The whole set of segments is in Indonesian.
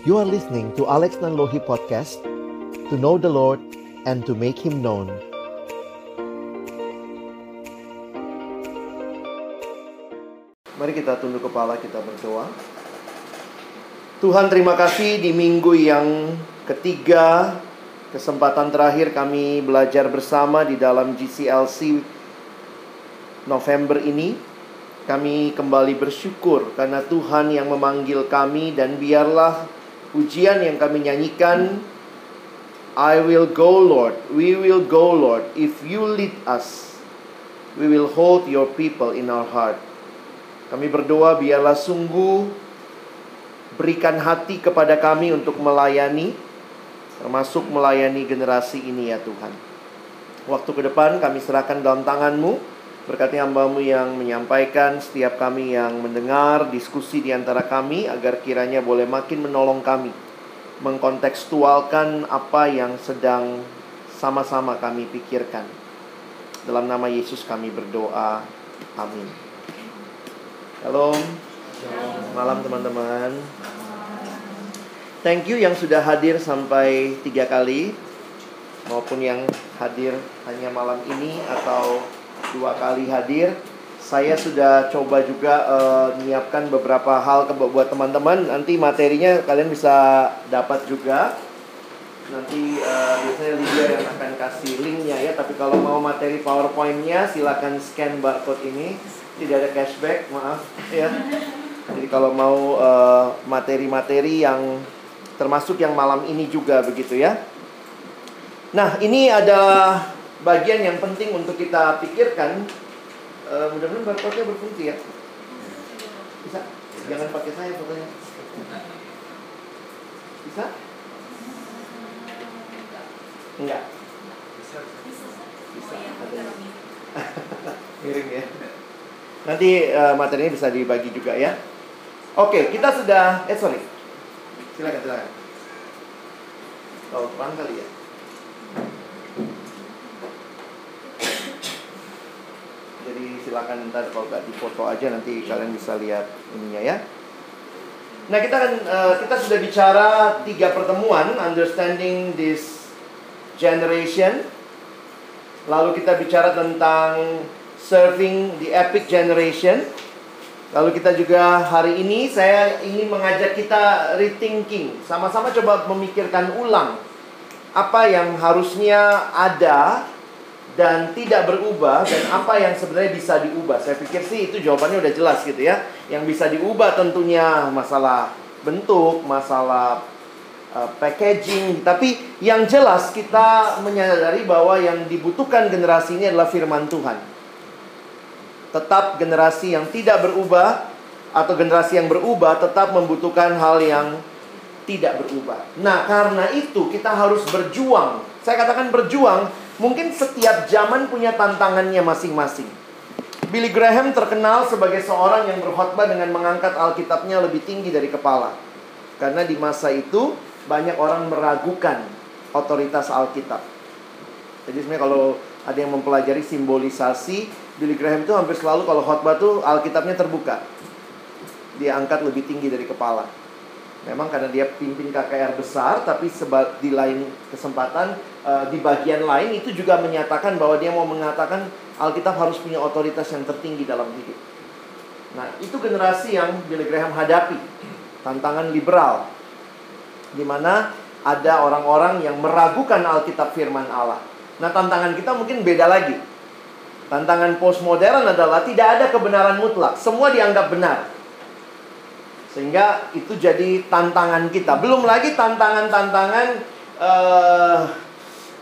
You are listening to Alex Nanlohi Podcast To know the Lord and to make Him known. Mari kita tunduk kepala kita berdoa. Tuhan terima kasih di minggu yang ketiga Kesempatan terakhir kami belajar bersama di dalam GCLC November ini. Kami kembali bersyukur karena Tuhan yang memanggil kami dan biarlah pujian yang kami nyanyikan I will go Lord, we will go Lord, if you lead us, we will hold your people in our heart. Kami berdoa biarlah sungguh berikan hati kepada kami untuk melayani, termasuk melayani generasi ini ya Tuhan. Waktu ke depan kami serahkan dalam tanganmu, berkati hambamu yang menyampaikan, setiap kami yang mendengar, diskusi di antara kami, agar kiranya boleh makin menolong kami mengkontekstualkan apa yang sedang sama-sama kami pikirkan. Dalam nama Yesus kami berdoa. Amin. Halo. Malam teman-teman. Thank you yang sudah hadir sampai tiga kali maupun yang hadir hanya malam ini atau dua kali hadir saya sudah coba juga uh, menyiapkan beberapa hal ke buat teman-teman. Nanti materinya kalian bisa dapat juga. Nanti uh, biasanya Lydia yang akan kasih linknya ya. Tapi kalau mau materi PowerPoint-nya silakan scan barcode ini. Tidak ada cashback, maaf ya. Jadi kalau mau uh, materi-materi yang termasuk yang malam ini juga begitu ya. Nah, ini adalah bagian yang penting untuk kita pikirkan uh, mudah-mudahan barcode-nya berfungsi ya. Bisa? Jangan pakai saya fotonya. Bisa? Enggak. Bisa. Bisa. Miring ya. Nanti uh, materinya bisa dibagi juga ya. Oke, kita sudah eh sorry. Silakan, silakan. Oh, pelan kali ya. Jadi silakan ntar kalau nggak difoto aja nanti kalian bisa lihat ininya ya. Nah kita kan uh, kita sudah bicara tiga pertemuan understanding this generation. Lalu kita bicara tentang serving the epic generation. Lalu kita juga hari ini saya ingin mengajak kita rethinking, sama-sama coba memikirkan ulang apa yang harusnya ada dan tidak berubah dan apa yang sebenarnya bisa diubah. Saya pikir sih itu jawabannya udah jelas gitu ya. Yang bisa diubah tentunya masalah bentuk, masalah uh, packaging, tapi yang jelas kita menyadari bahwa yang dibutuhkan generasi ini adalah firman Tuhan. Tetap generasi yang tidak berubah atau generasi yang berubah tetap membutuhkan hal yang tidak berubah. Nah, karena itu kita harus berjuang. Saya katakan berjuang Mungkin setiap zaman punya tantangannya masing-masing. Billy Graham terkenal sebagai seorang yang berkhotbah dengan mengangkat Alkitabnya lebih tinggi dari kepala. Karena di masa itu banyak orang meragukan otoritas Alkitab. Jadi sebenarnya kalau ada yang mempelajari simbolisasi, Billy Graham itu hampir selalu kalau khotbah tuh Alkitabnya terbuka. Dia angkat lebih tinggi dari kepala. Memang karena dia pimpin KKR besar, tapi di lain kesempatan uh, di bagian lain itu juga menyatakan bahwa dia mau mengatakan Alkitab harus punya otoritas yang tertinggi dalam hidup. Nah, itu generasi yang Billy Graham hadapi, tantangan liberal, di mana ada orang-orang yang meragukan Alkitab Firman Allah. Nah, tantangan kita mungkin beda lagi. Tantangan postmodern adalah tidak ada kebenaran mutlak, semua dianggap benar. Sehingga itu jadi tantangan kita. Belum lagi tantangan-tantangan uh,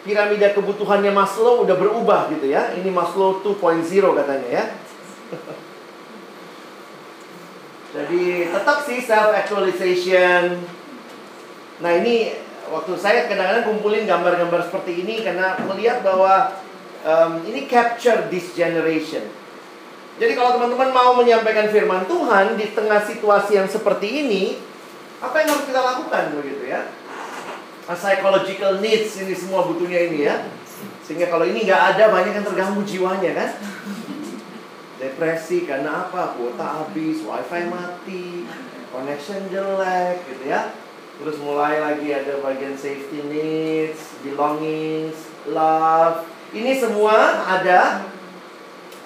piramida kebutuhannya Maslow udah berubah gitu ya. Ini Maslow 2.0 katanya ya. Jadi tetap sih self actualization. Nah, ini waktu saya kadang-kadang kumpulin gambar-gambar seperti ini karena melihat bahwa um, ini capture this generation. Jadi kalau teman-teman mau menyampaikan firman Tuhan di tengah situasi yang seperti ini, apa yang harus kita lakukan begitu ya? A psychological needs ini semua butuhnya ini ya. Sehingga kalau ini nggak ada banyak yang terganggu jiwanya kan? Depresi karena apa? Kuota habis, wifi mati, connection jelek gitu ya. Terus mulai lagi ada bagian safety needs, belongings, love. Ini semua ada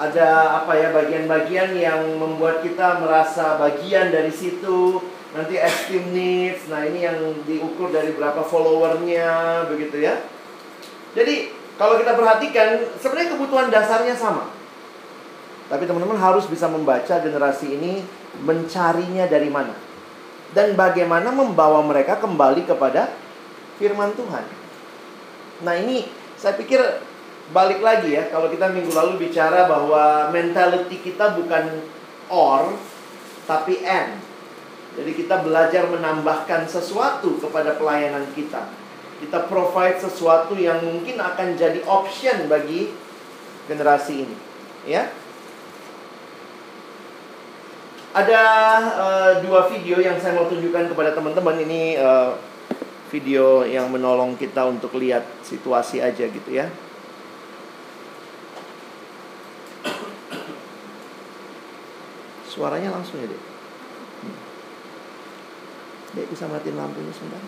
ada apa ya bagian-bagian yang membuat kita merasa bagian dari situ. Nanti esteem needs. Nah, ini yang diukur dari berapa followernya begitu ya. Jadi, kalau kita perhatikan sebenarnya kebutuhan dasarnya sama. Tapi teman-teman harus bisa membaca generasi ini mencarinya dari mana dan bagaimana membawa mereka kembali kepada firman Tuhan. Nah, ini saya pikir balik lagi ya, kalau kita minggu lalu bicara bahwa mentality kita bukan or tapi and. Jadi kita belajar menambahkan sesuatu kepada pelayanan kita. Kita provide sesuatu yang mungkin akan jadi option bagi generasi ini, ya. Ada uh, dua video yang saya mau tunjukkan kepada teman-teman ini uh, video yang menolong kita untuk lihat situasi aja gitu ya. Suaranya langsung ya, Dek. Hmm. Dek bisa matiin lampunya sebentar.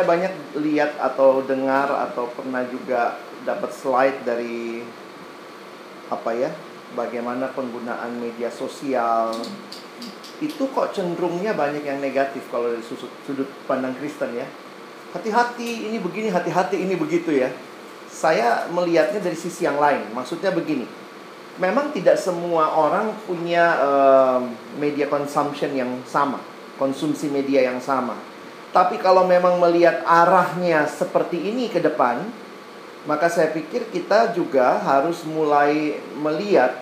Saya banyak lihat atau dengar atau pernah juga dapat slide dari apa ya bagaimana penggunaan media sosial. Itu kok cenderungnya banyak yang negatif kalau dari sudut, pandang Kristen ya. Hati-hati ini begini hati-hati ini begitu ya. Saya melihatnya dari sisi yang lain. Maksudnya begini memang tidak semua orang punya uh, media consumption yang sama konsumsi media yang sama tapi kalau memang melihat arahnya seperti ini ke depan, maka saya pikir kita juga harus mulai melihat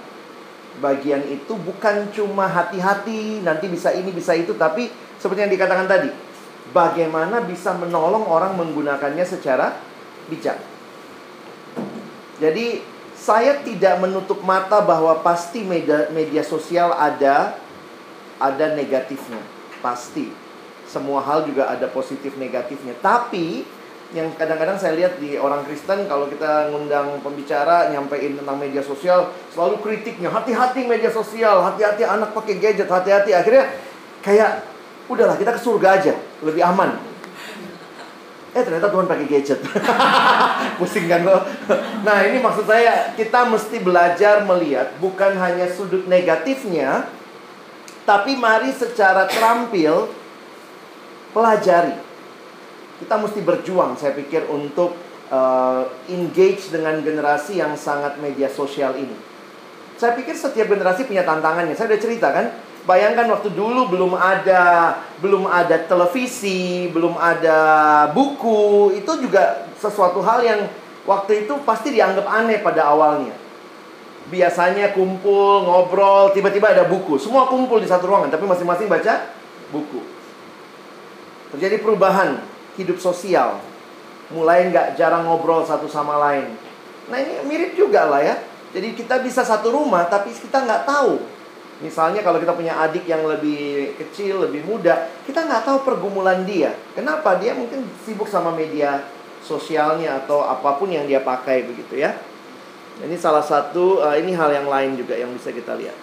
bagian itu bukan cuma hati-hati, nanti bisa ini, bisa itu, tapi seperti yang dikatakan tadi, bagaimana bisa menolong orang menggunakannya secara bijak. Jadi, saya tidak menutup mata bahwa pasti media, media sosial ada ada negatifnya, pasti semua hal juga ada positif negatifnya. Tapi yang kadang-kadang saya lihat di orang Kristen kalau kita ngundang pembicara nyampein tentang media sosial selalu kritiknya hati-hati media sosial hati-hati anak pakai gadget hati-hati akhirnya kayak udahlah kita ke surga aja, lebih aman. Eh ternyata Tuhan pakai gadget. Pusing kan lo? Nah ini maksud saya kita mesti belajar melihat bukan hanya sudut negatifnya, tapi mari secara terampil pelajari. Kita mesti berjuang, saya pikir untuk uh, engage dengan generasi yang sangat media sosial ini. Saya pikir setiap generasi punya tantangannya. Saya udah cerita kan, Bayangkan waktu dulu belum ada belum ada televisi, belum ada buku, itu juga sesuatu hal yang waktu itu pasti dianggap aneh pada awalnya. Biasanya kumpul, ngobrol, tiba-tiba ada buku. Semua kumpul di satu ruangan, tapi masing-masing baca buku. Terjadi perubahan hidup sosial. Mulai nggak jarang ngobrol satu sama lain. Nah ini mirip juga lah ya. Jadi kita bisa satu rumah, tapi kita nggak tahu Misalnya kalau kita punya adik yang lebih kecil, lebih muda, kita nggak tahu pergumulan dia. Kenapa? Dia mungkin sibuk sama media sosialnya atau apa pun yang dia pakai begitu ya. Ini salah satu, uh, ini hal yang lain juga yang bisa kita lihat.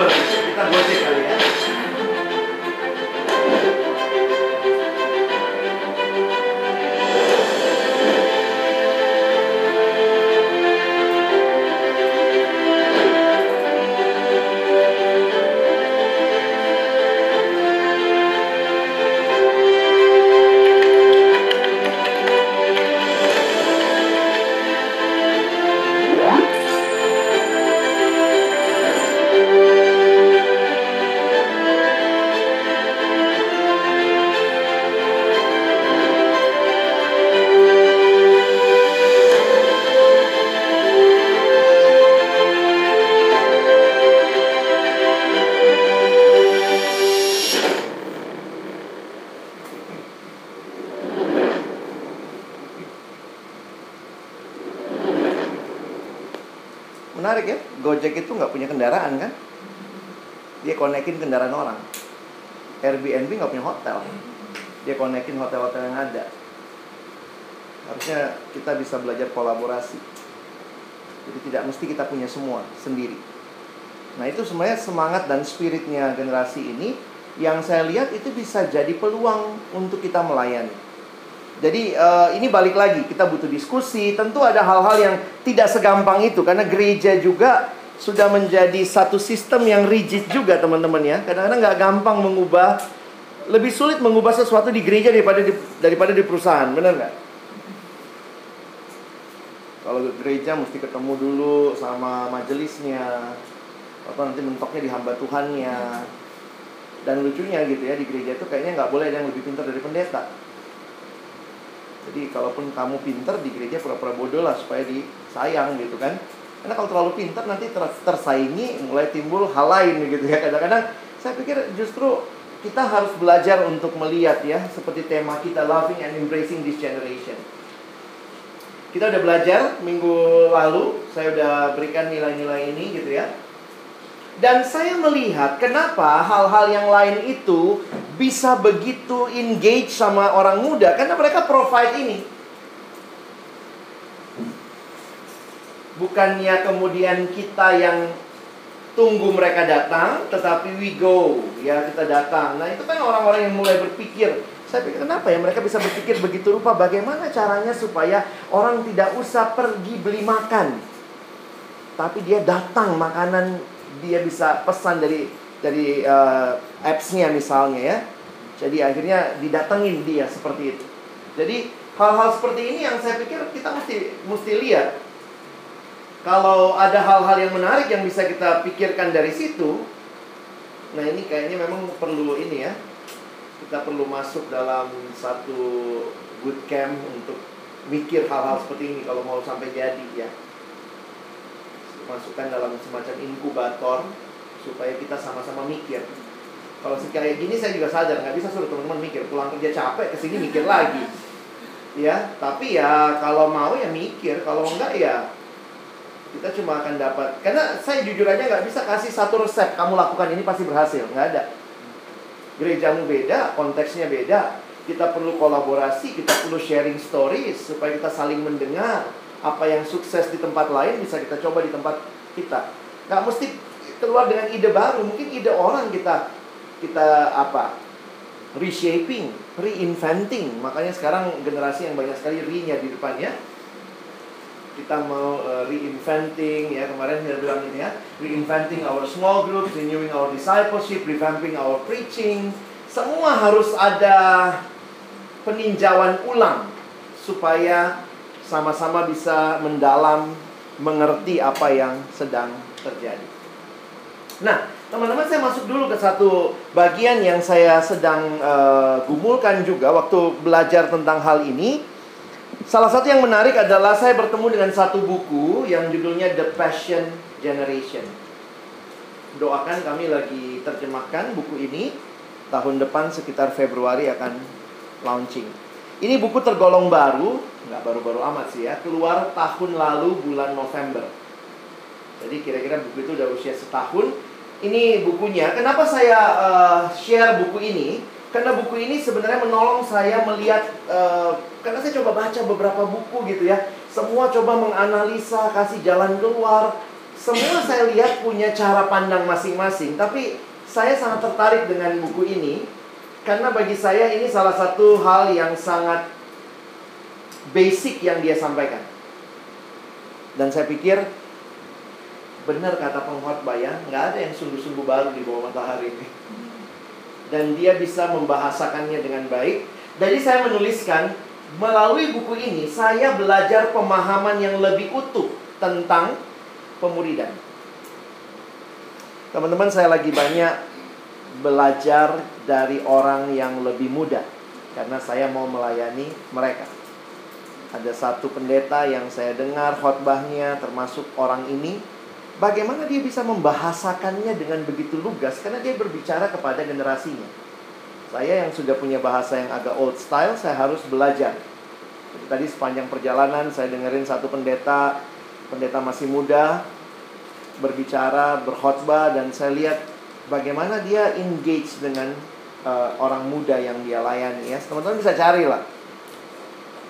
Kayak dia Uber, kita gojek kali ya. kendaraan kan? Dia konekin kendaraan orang. Airbnb nggak punya hotel. Dia konekin hotel-hotel yang ada. Harusnya kita bisa belajar kolaborasi. Jadi tidak mesti kita punya semua sendiri. Nah itu sebenarnya semangat dan spiritnya generasi ini. Yang saya lihat itu bisa jadi peluang untuk kita melayani. Jadi uh, ini balik lagi. Kita butuh diskusi. Tentu ada hal-hal yang tidak segampang itu. Karena gereja juga sudah menjadi satu sistem yang rigid juga teman-teman ya. Kadang-kadang nggak gampang mengubah, lebih sulit mengubah sesuatu di gereja daripada di, daripada di perusahaan, benar nggak? Kalau gereja mesti ketemu dulu sama majelisnya, atau nanti mentoknya di hamba Tuhannya. Dan lucunya gitu ya di gereja itu kayaknya nggak boleh ada yang lebih pintar dari pendeta. Jadi kalaupun kamu pintar di gereja pura-pura bodoh lah supaya disayang gitu kan. Karena kalau terlalu pintar nanti tersaingi mulai timbul hal lain gitu ya. Kadang-kadang saya pikir justru kita harus belajar untuk melihat ya seperti tema kita loving and embracing this generation. Kita udah belajar minggu lalu, saya udah berikan nilai-nilai ini gitu ya. Dan saya melihat kenapa hal-hal yang lain itu bisa begitu engage sama orang muda karena mereka provide ini. Bukannya kemudian kita yang tunggu mereka datang, tetapi we go, ya kita datang. Nah itu kan orang-orang yang mulai berpikir. Saya pikir kenapa ya mereka bisa berpikir begitu rupa? Bagaimana caranya supaya orang tidak usah pergi beli makan, tapi dia datang makanan dia bisa pesan dari dari uh, apps-nya misalnya ya. Jadi akhirnya didatengin dia seperti itu. Jadi hal-hal seperti ini yang saya pikir kita mesti mesti lihat kalau ada hal-hal yang menarik yang bisa kita pikirkan dari situ, nah ini kayaknya memang perlu ini ya. Kita perlu masuk dalam satu good camp untuk mikir hal-hal seperti ini kalau mau sampai jadi ya. Masukkan dalam semacam inkubator supaya kita sama-sama mikir. Kalau kayak gini saya juga sadar nggak bisa suruh teman-teman mikir pulang kerja capek ke sini mikir lagi, ya. Tapi ya kalau mau ya mikir, kalau enggak ya kita cuma akan dapat karena saya jujur aja nggak bisa kasih satu resep kamu lakukan ini pasti berhasil nggak ada gerejamu beda konteksnya beda kita perlu kolaborasi, kita perlu sharing stories supaya kita saling mendengar apa yang sukses di tempat lain bisa kita coba di tempat kita. Nggak mesti keluar dengan ide baru, mungkin ide orang kita kita apa reshaping, reinventing. Makanya sekarang generasi yang banyak sekali re-nya di depan ya. Kita mau uh, reinventing ya kemarin saya bilang ini ya, reinventing our small groups, renewing our discipleship, revamping our preaching. Semua harus ada peninjauan ulang supaya sama-sama bisa mendalam mengerti apa yang sedang terjadi. Nah, Teman-teman saya masuk dulu ke satu bagian yang saya sedang uh, gumulkan juga waktu belajar tentang hal ini. Salah satu yang menarik adalah saya bertemu dengan satu buku yang judulnya The Passion Generation. Doakan kami lagi terjemahkan buku ini tahun depan sekitar Februari akan launching. Ini buku tergolong baru, nggak baru-baru amat sih ya, keluar tahun lalu bulan November. Jadi kira-kira buku itu udah usia setahun ini bukunya. Kenapa saya uh, share buku ini? Karena buku ini sebenarnya menolong saya melihat uh, karena saya coba baca beberapa buku gitu ya. Semua coba menganalisa, kasih jalan keluar. Semua saya lihat punya cara pandang masing-masing, tapi saya sangat tertarik dengan buku ini karena bagi saya ini salah satu hal yang sangat basic yang dia sampaikan. Dan saya pikir benar kata pengkhotbah ya, nggak ada yang sungguh-sungguh baru di bawah matahari ini. Dan dia bisa membahasakannya dengan baik. Jadi saya menuliskan melalui buku ini saya belajar pemahaman yang lebih utuh tentang pemuridan. Teman-teman saya lagi banyak belajar dari orang yang lebih muda karena saya mau melayani mereka. Ada satu pendeta yang saya dengar khotbahnya termasuk orang ini Bagaimana dia bisa membahasakannya dengan begitu lugas karena dia berbicara kepada generasinya. Saya yang sudah punya bahasa yang agak old style, saya harus belajar. tadi sepanjang perjalanan saya dengerin satu pendeta, pendeta masih muda berbicara, berkhotbah dan saya lihat bagaimana dia engage dengan uh, orang muda yang dia layani ya. Teman-teman bisa cari lah.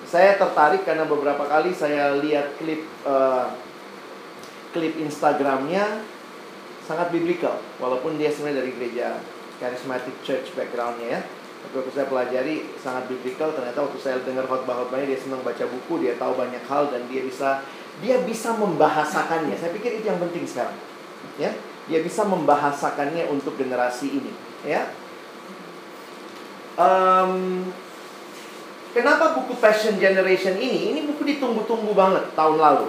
Saya tertarik karena beberapa kali saya lihat klip uh, klip Instagramnya sangat biblical walaupun dia sebenarnya dari gereja charismatic church backgroundnya ya. Tapi waktu saya pelajari sangat biblical. Ternyata waktu saya dengar khotbah-khotbahnya dia senang baca buku dia tahu banyak hal dan dia bisa dia bisa membahasakannya. Saya pikir itu yang penting sekarang ya. Dia bisa membahasakannya untuk generasi ini ya. Um, kenapa buku Passion Generation ini ini buku ditunggu-tunggu banget tahun lalu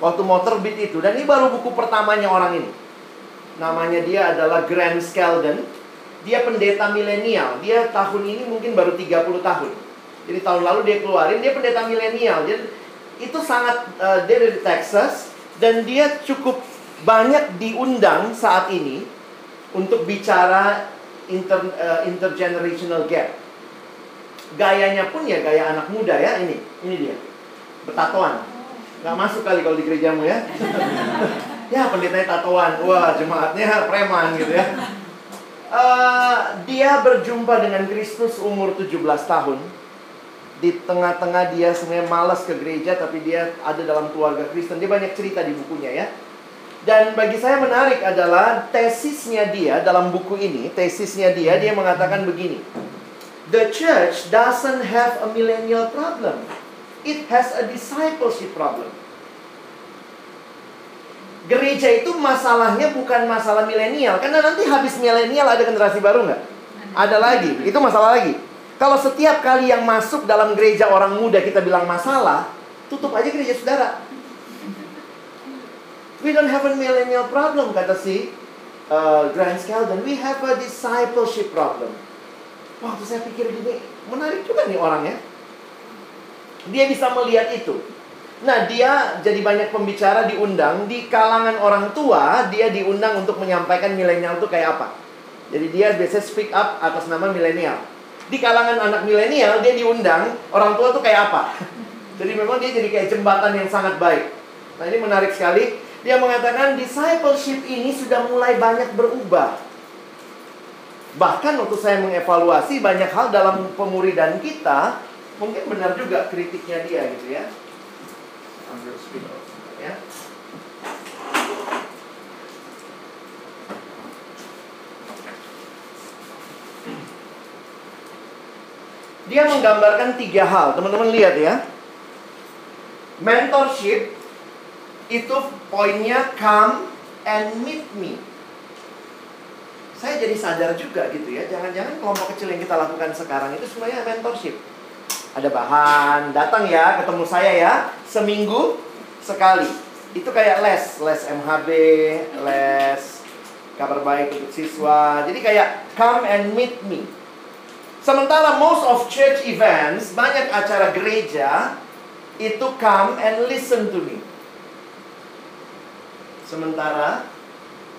Waktu mau terbit itu. Dan ini baru buku pertamanya orang ini. Namanya dia adalah Grant Skeldon. Dia pendeta milenial. Dia tahun ini mungkin baru 30 tahun. Jadi tahun lalu dia keluarin, dia pendeta milenial. Jadi itu sangat, uh, dia dari Texas. Dan dia cukup banyak diundang saat ini untuk bicara inter, uh, intergenerational gap. Gayanya pun ya gaya anak muda ya ini. Ini dia. Betatoan. Nggak masuk kali kalau di gerejamu ya. ya pendetanya tatoan. Wah jemaatnya preman gitu ya. Uh, dia berjumpa dengan Kristus umur 17 tahun. Di tengah-tengah dia sebenarnya malas ke gereja tapi dia ada dalam keluarga Kristen. Dia banyak cerita di bukunya ya. Dan bagi saya menarik adalah tesisnya dia dalam buku ini, tesisnya dia dia mengatakan begini. The church doesn't have a millennial problem. It has a discipleship problem. Gereja itu masalahnya bukan masalah milenial, karena nanti habis milenial ada generasi baru nggak? Ada lagi, itu masalah lagi. Kalau setiap kali yang masuk dalam gereja orang muda kita bilang masalah, tutup aja gereja saudara. We don't have a millennial problem, kata si uh, Grant Skeldon. We have a discipleship problem. Waktu saya pikir gini, menarik juga nih orangnya. Dia bisa melihat itu. Nah, dia jadi banyak pembicara diundang di kalangan orang tua, dia diundang untuk menyampaikan milenial itu kayak apa. Jadi dia biasanya speak up atas nama milenial. Di kalangan anak milenial dia diundang, orang tua tuh kayak apa. Jadi memang dia jadi kayak jembatan yang sangat baik. Nah, ini menarik sekali. Dia mengatakan discipleship ini sudah mulai banyak berubah. Bahkan waktu saya mengevaluasi banyak hal dalam pemuridan kita, mungkin benar juga kritiknya dia gitu ya. Ambil speed ya. Dia menggambarkan tiga hal, teman-teman lihat ya. Mentorship itu poinnya come and meet me. Saya jadi sadar juga gitu ya, jangan-jangan kelompok kecil yang kita lakukan sekarang itu sebenarnya mentorship. Ada bahan, datang ya, ketemu saya ya, seminggu sekali. Itu kayak les, les MHB, les kabar baik untuk siswa. Jadi kayak come and meet me. Sementara most of church events, banyak acara gereja itu come and listen to me. Sementara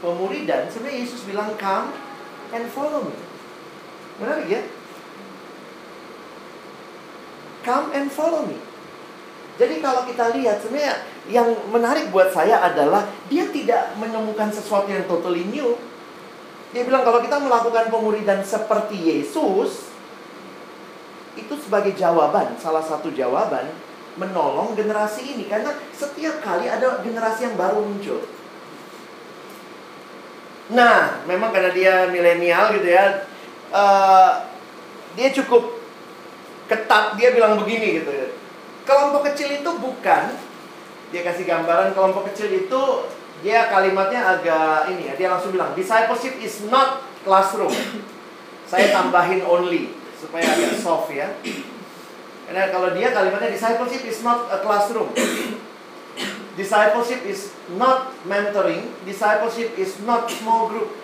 pemuridan sebenarnya Yesus bilang come and follow me. Menarik ya? Come and follow me. Jadi kalau kita lihat sebenarnya yang menarik buat saya adalah dia tidak menemukan sesuatu yang totally new. Dia bilang kalau kita melakukan pemuridan seperti Yesus itu sebagai jawaban, salah satu jawaban menolong generasi ini karena setiap kali ada generasi yang baru muncul. Nah, memang karena dia milenial gitu ya, uh, dia cukup ketat. Dia bilang begini gitu. Kelompok kecil itu bukan dia kasih gambaran kelompok kecil itu dia kalimatnya agak ini ya. Dia langsung bilang discipleship is not classroom. Saya tambahin only supaya agak soft ya. Karena kalau dia kalimatnya discipleship is not a classroom. Discipleship is not mentoring, discipleship is not small group.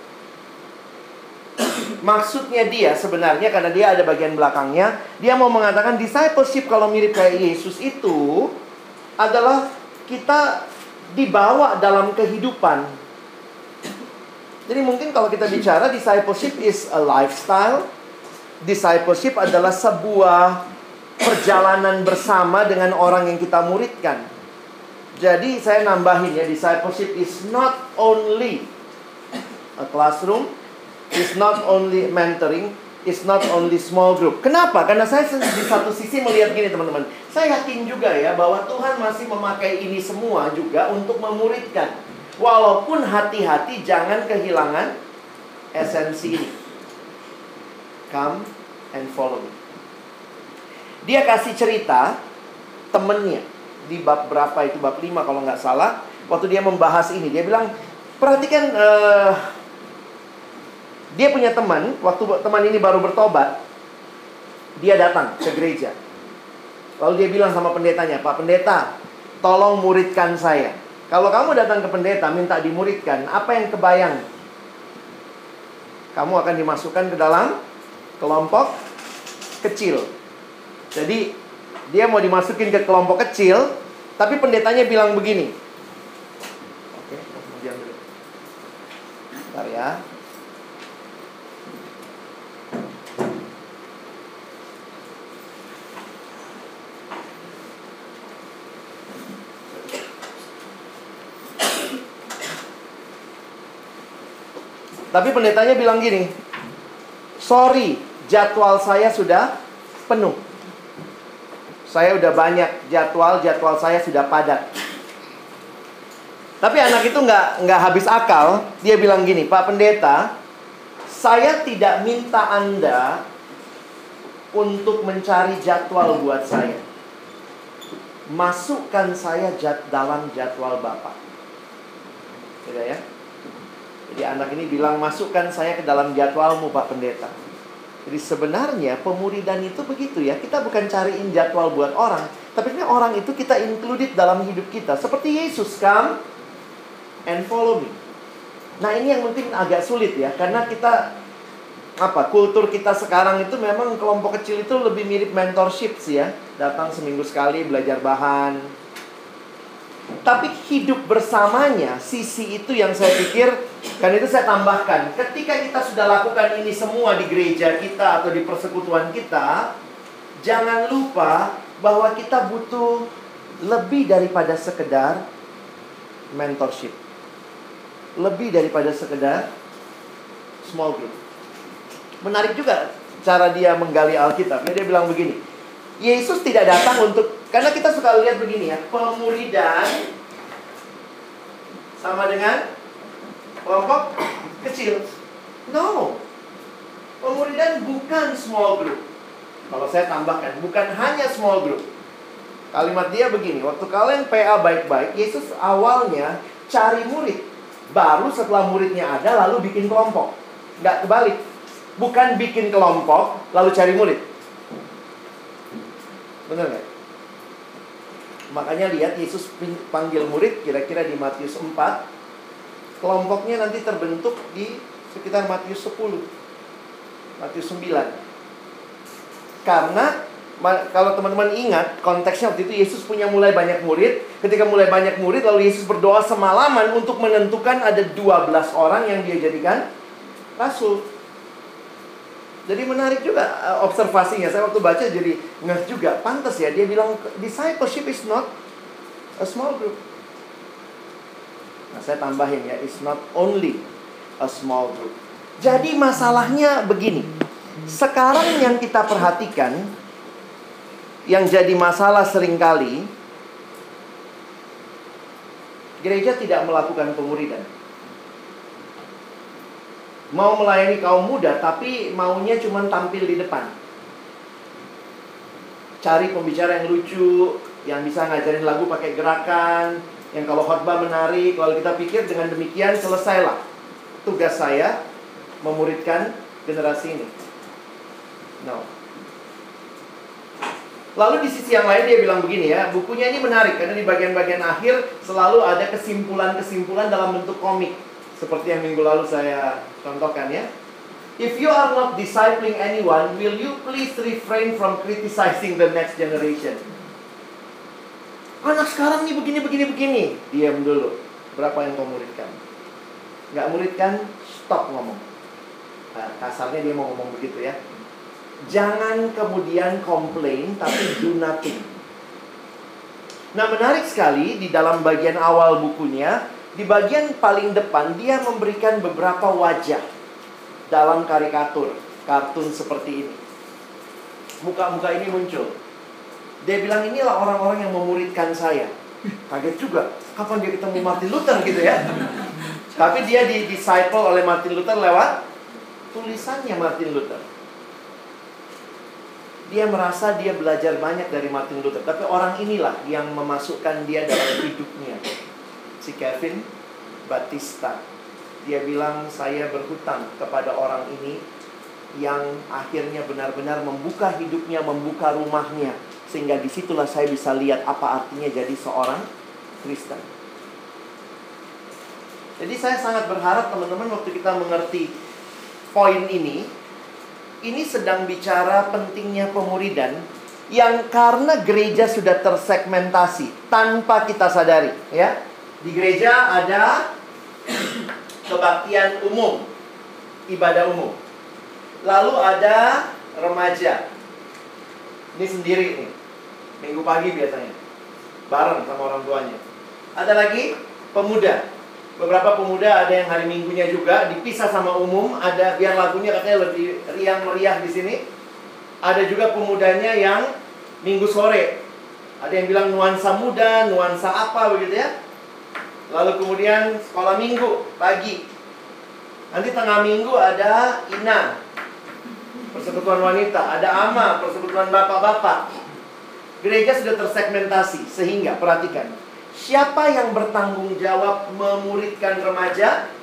Maksudnya dia sebenarnya karena dia ada bagian belakangnya, dia mau mengatakan discipleship kalau mirip kayak Yesus itu adalah kita dibawa dalam kehidupan. Jadi mungkin kalau kita bicara discipleship is a lifestyle, discipleship adalah sebuah perjalanan bersama dengan orang yang kita muridkan. Jadi saya nambahin ya discipleship is not only a classroom, is not only mentoring, is not only small group. Kenapa? Karena saya di satu sisi melihat gini teman-teman. Saya yakin juga ya bahwa Tuhan masih memakai ini semua juga untuk memuridkan. Walaupun hati-hati jangan kehilangan esensi ini. Come and follow me. Dia kasih cerita temennya di bab berapa itu bab 5 kalau nggak salah waktu dia membahas ini dia bilang perhatikan uh, dia punya teman waktu teman ini baru bertobat dia datang ke gereja lalu dia bilang sama pendetanya pak pendeta tolong muridkan saya kalau kamu datang ke pendeta minta dimuridkan apa yang kebayang kamu akan dimasukkan ke dalam kelompok kecil jadi dia mau dimasukin ke kelompok kecil, tapi pendetanya bilang begini. Oke, kemudian dulu. Bentar ya. Tapi pendetanya bilang gini, sorry, jadwal saya sudah penuh. Saya udah banyak jadwal, jadwal saya sudah padat. Tapi anak itu nggak nggak habis akal. Dia bilang gini, Pak Pendeta, saya tidak minta Anda untuk mencari jadwal buat saya. Masukkan saya jad dalam jadwal Bapak. Tidak ya? Jadi anak ini bilang, masukkan saya ke dalam jadwalmu Pak Pendeta. Jadi sebenarnya pemuridan itu begitu ya. Kita bukan cariin jadwal buat orang, tapi ini orang itu kita included dalam hidup kita. Seperti Yesus, come and follow me. Nah, ini yang mungkin agak sulit ya, karena kita apa? Kultur kita sekarang itu memang kelompok kecil itu lebih mirip mentorship sih ya. Datang seminggu sekali belajar bahan, tapi hidup bersamanya, sisi itu yang saya pikir, kan itu saya tambahkan. Ketika kita sudah lakukan ini semua di gereja kita atau di persekutuan kita, jangan lupa bahwa kita butuh lebih daripada sekedar mentorship. Lebih daripada sekedar small group. Menarik juga cara dia menggali Alkitab. Dia bilang begini, Yesus tidak datang untuk karena kita suka lihat begini ya, pemuridan sama dengan kelompok kecil. No. Pemuridan bukan small group. Kalau saya tambahkan, bukan hanya small group. Kalimat dia begini, waktu kalian PA baik-baik, Yesus awalnya cari murid. Baru setelah muridnya ada, lalu bikin kelompok. Nggak kebalik. Bukan bikin kelompok, lalu cari murid. Benar nggak? Makanya lihat Yesus panggil murid kira-kira di Matius 4. Kelompoknya nanti terbentuk di sekitar Matius 10. Matius 9. Karena kalau teman-teman ingat konteksnya waktu itu Yesus punya mulai banyak murid. Ketika mulai banyak murid lalu Yesus berdoa semalaman untuk menentukan ada 12 orang yang dia jadikan rasul. Jadi menarik juga uh, observasinya. Saya waktu baca jadi ngeh juga. Pantas ya dia bilang discipleship is not a small group. Nah, saya tambahin ya, it's not only a small group. Jadi masalahnya begini. Sekarang yang kita perhatikan yang jadi masalah sering kali gereja tidak melakukan pemuridan mau melayani kaum muda tapi maunya cuma tampil di depan. Cari pembicara yang lucu, yang bisa ngajarin lagu pakai gerakan, yang kalau khotbah menarik, kalau kita pikir dengan demikian selesailah tugas saya memuridkan generasi ini. No. Lalu di sisi yang lain dia bilang begini ya, bukunya ini menarik karena di bagian-bagian akhir selalu ada kesimpulan-kesimpulan dalam bentuk komik. Seperti yang minggu lalu saya contohkan ya. If you are not discipling anyone, will you please refrain from criticizing the next generation? Anak sekarang nih begini, begini, begini. Diam dulu. Berapa yang kau muridkan? Nggak muridkan, stop ngomong. Nah, kasarnya dia mau ngomong begitu ya. Jangan kemudian komplain, tapi do nothing. Nah menarik sekali di dalam bagian awal bukunya di bagian paling depan dia memberikan beberapa wajah dalam karikatur, kartun seperti ini. Muka-muka ini muncul. Dia bilang inilah orang-orang yang memuridkan saya. Kaget juga. Kapan dia ketemu Martin Luther gitu ya? Tapi dia di disciple oleh Martin Luther lewat tulisannya Martin Luther. Dia merasa dia belajar banyak dari Martin Luther. Tapi orang inilah yang memasukkan dia dalam hidupnya si Kevin Batista. Dia bilang saya berhutang kepada orang ini yang akhirnya benar-benar membuka hidupnya, membuka rumahnya. Sehingga di situlah saya bisa lihat apa artinya jadi seorang Kristen. Jadi saya sangat berharap teman-teman waktu kita mengerti poin ini, ini sedang bicara pentingnya pemuridan yang karena gereja sudah tersegmentasi tanpa kita sadari, ya. Di gereja ada kebaktian umum, ibadah umum. Lalu ada remaja. Ini sendiri nih. Minggu pagi biasanya. Bareng sama orang tuanya. Ada lagi pemuda. Beberapa pemuda ada yang hari minggunya juga dipisah sama umum, ada biar lagunya katanya lebih riang meriah di sini. Ada juga pemudanya yang minggu sore. Ada yang bilang nuansa muda, nuansa apa begitu ya. Lalu kemudian sekolah minggu pagi. Nanti tengah minggu ada Ina, persekutuan wanita, ada Ama, persekutuan bapak-bapak. Gereja sudah tersegmentasi sehingga perhatikan, siapa yang bertanggung jawab memuridkan remaja?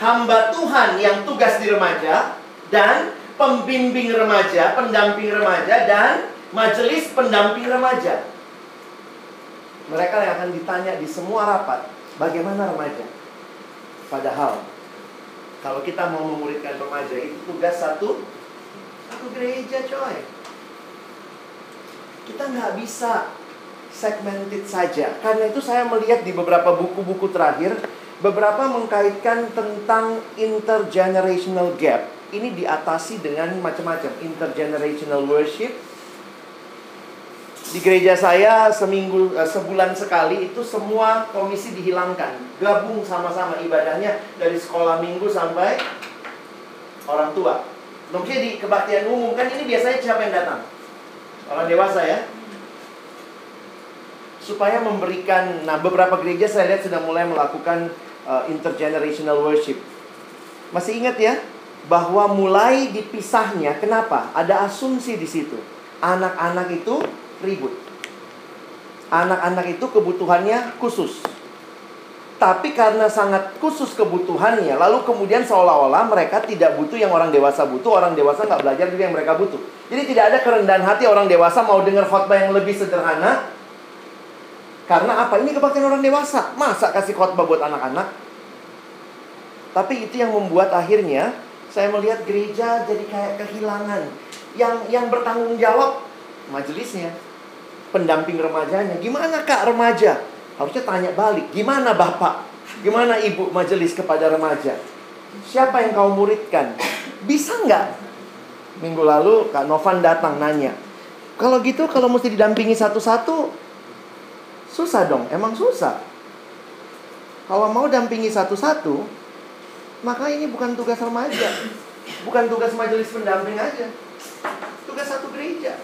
Hamba Tuhan yang tugas di remaja dan pembimbing remaja, pendamping remaja dan majelis pendamping remaja. Mereka yang akan ditanya di semua rapat, bagaimana remaja? Padahal, kalau kita mau memuridkan remaja itu tugas satu, satu gereja coy. Kita nggak bisa segmented saja. Karena itu saya melihat di beberapa buku-buku terakhir, beberapa mengkaitkan tentang intergenerational gap. Ini diatasi dengan macam-macam. Intergenerational worship, Di gereja saya seminggu eh, sebulan sekali itu semua komisi dihilangkan, gabung sama-sama ibadahnya dari sekolah minggu sampai orang tua. Maksudnya di kebaktian umum kan ini biasanya siapa yang datang? Orang dewasa ya. Supaya memberikan, nah beberapa gereja saya lihat sudah mulai melakukan uh, intergenerational worship. Masih ingat ya bahwa mulai dipisahnya, kenapa? Ada asumsi di situ. Anak-anak itu ribut. Anak-anak itu kebutuhannya khusus. Tapi karena sangat khusus kebutuhannya, lalu kemudian seolah-olah mereka tidak butuh yang orang dewasa butuh, orang dewasa nggak belajar juga yang mereka butuh. Jadi tidak ada kerendahan hati orang dewasa mau dengar khotbah yang lebih sederhana. Karena apa? Ini kebaktian orang dewasa. Masa kasih khotbah buat anak-anak? Tapi itu yang membuat akhirnya saya melihat gereja jadi kayak kehilangan. Yang yang bertanggung jawab majelisnya pendamping remajanya. Gimana kak remaja? Harusnya tanya balik. Gimana bapak? Gimana ibu majelis kepada remaja? Siapa yang kau muridkan? Bisa nggak? Minggu lalu Kak Novan datang nanya. Kalau gitu kalau mesti didampingi satu-satu, susah dong. Emang susah. Kalau mau dampingi satu-satu, maka ini bukan tugas remaja. Bukan tugas majelis pendamping aja. Tugas satu gereja.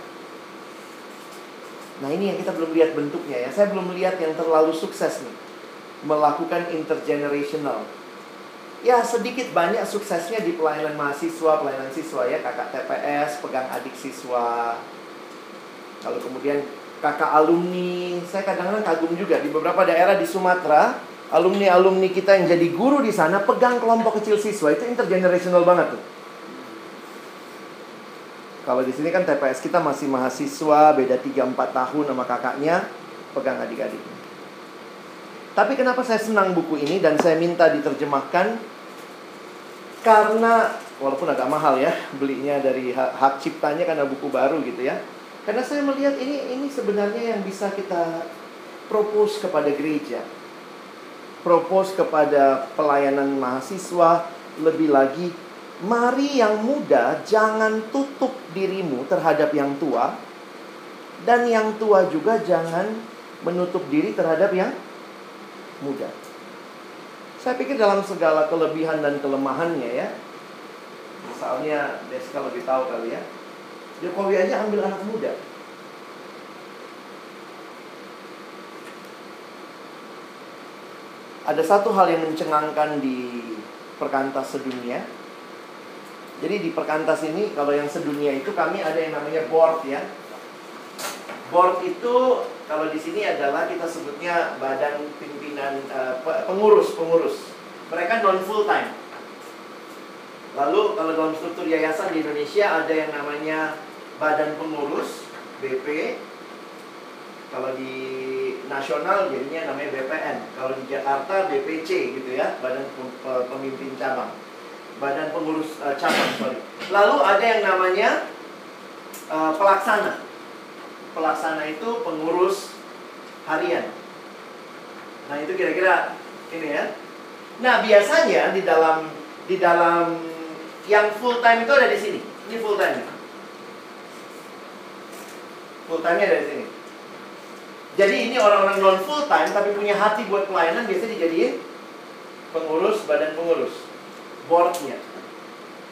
Nah ini yang kita belum lihat bentuknya ya. Saya belum melihat yang terlalu sukses nih. Melakukan intergenerational. Ya sedikit banyak suksesnya di pelayanan mahasiswa, pelayanan siswa ya. Kakak TPS, pegang adik siswa. Kalau kemudian kakak alumni. Saya kadang-kadang kagum juga di beberapa daerah di Sumatera. Alumni-alumni kita yang jadi guru di sana pegang kelompok kecil siswa. Itu intergenerational banget tuh. Kalau di sini kan TPS kita masih mahasiswa, beda 3-4 tahun sama kakaknya, pegang adik-adiknya. Tapi kenapa saya senang buku ini dan saya minta diterjemahkan? Karena, walaupun agak mahal ya, belinya dari hak, hak ciptanya karena buku baru gitu ya. Karena saya melihat ini ini sebenarnya yang bisa kita propose kepada gereja. Propose kepada pelayanan mahasiswa, lebih lagi Mari yang muda jangan tutup dirimu terhadap yang tua dan yang tua juga jangan menutup diri terhadap yang muda. Saya pikir dalam segala kelebihan dan kelemahannya ya. Misalnya Deska lebih tahu kali ya. Jokowi aja ambil anak muda. Ada satu hal yang mencengangkan di perkantas sedunia jadi di perkantas ini kalau yang sedunia itu kami ada yang namanya board ya. Board itu kalau di sini adalah kita sebutnya badan pimpinan uh, pengurus pengurus. Mereka non full time. Lalu kalau dalam struktur yayasan di Indonesia ada yang namanya badan pengurus BP. Kalau di nasional jadinya namanya BPN. Kalau di Jakarta BPC gitu ya, Badan Pemimpin Cabang badan pengurus uh, cabang sorry. Lalu ada yang namanya uh, pelaksana. Pelaksana itu pengurus harian. Nah itu kira-kira ini ya. Nah biasanya di dalam di dalam yang full time itu ada di sini. Ini full time. Full time-nya ada di sini. Jadi ini orang-orang non full time tapi punya hati buat pelayanan biasanya dijadiin pengurus badan pengurus boardnya.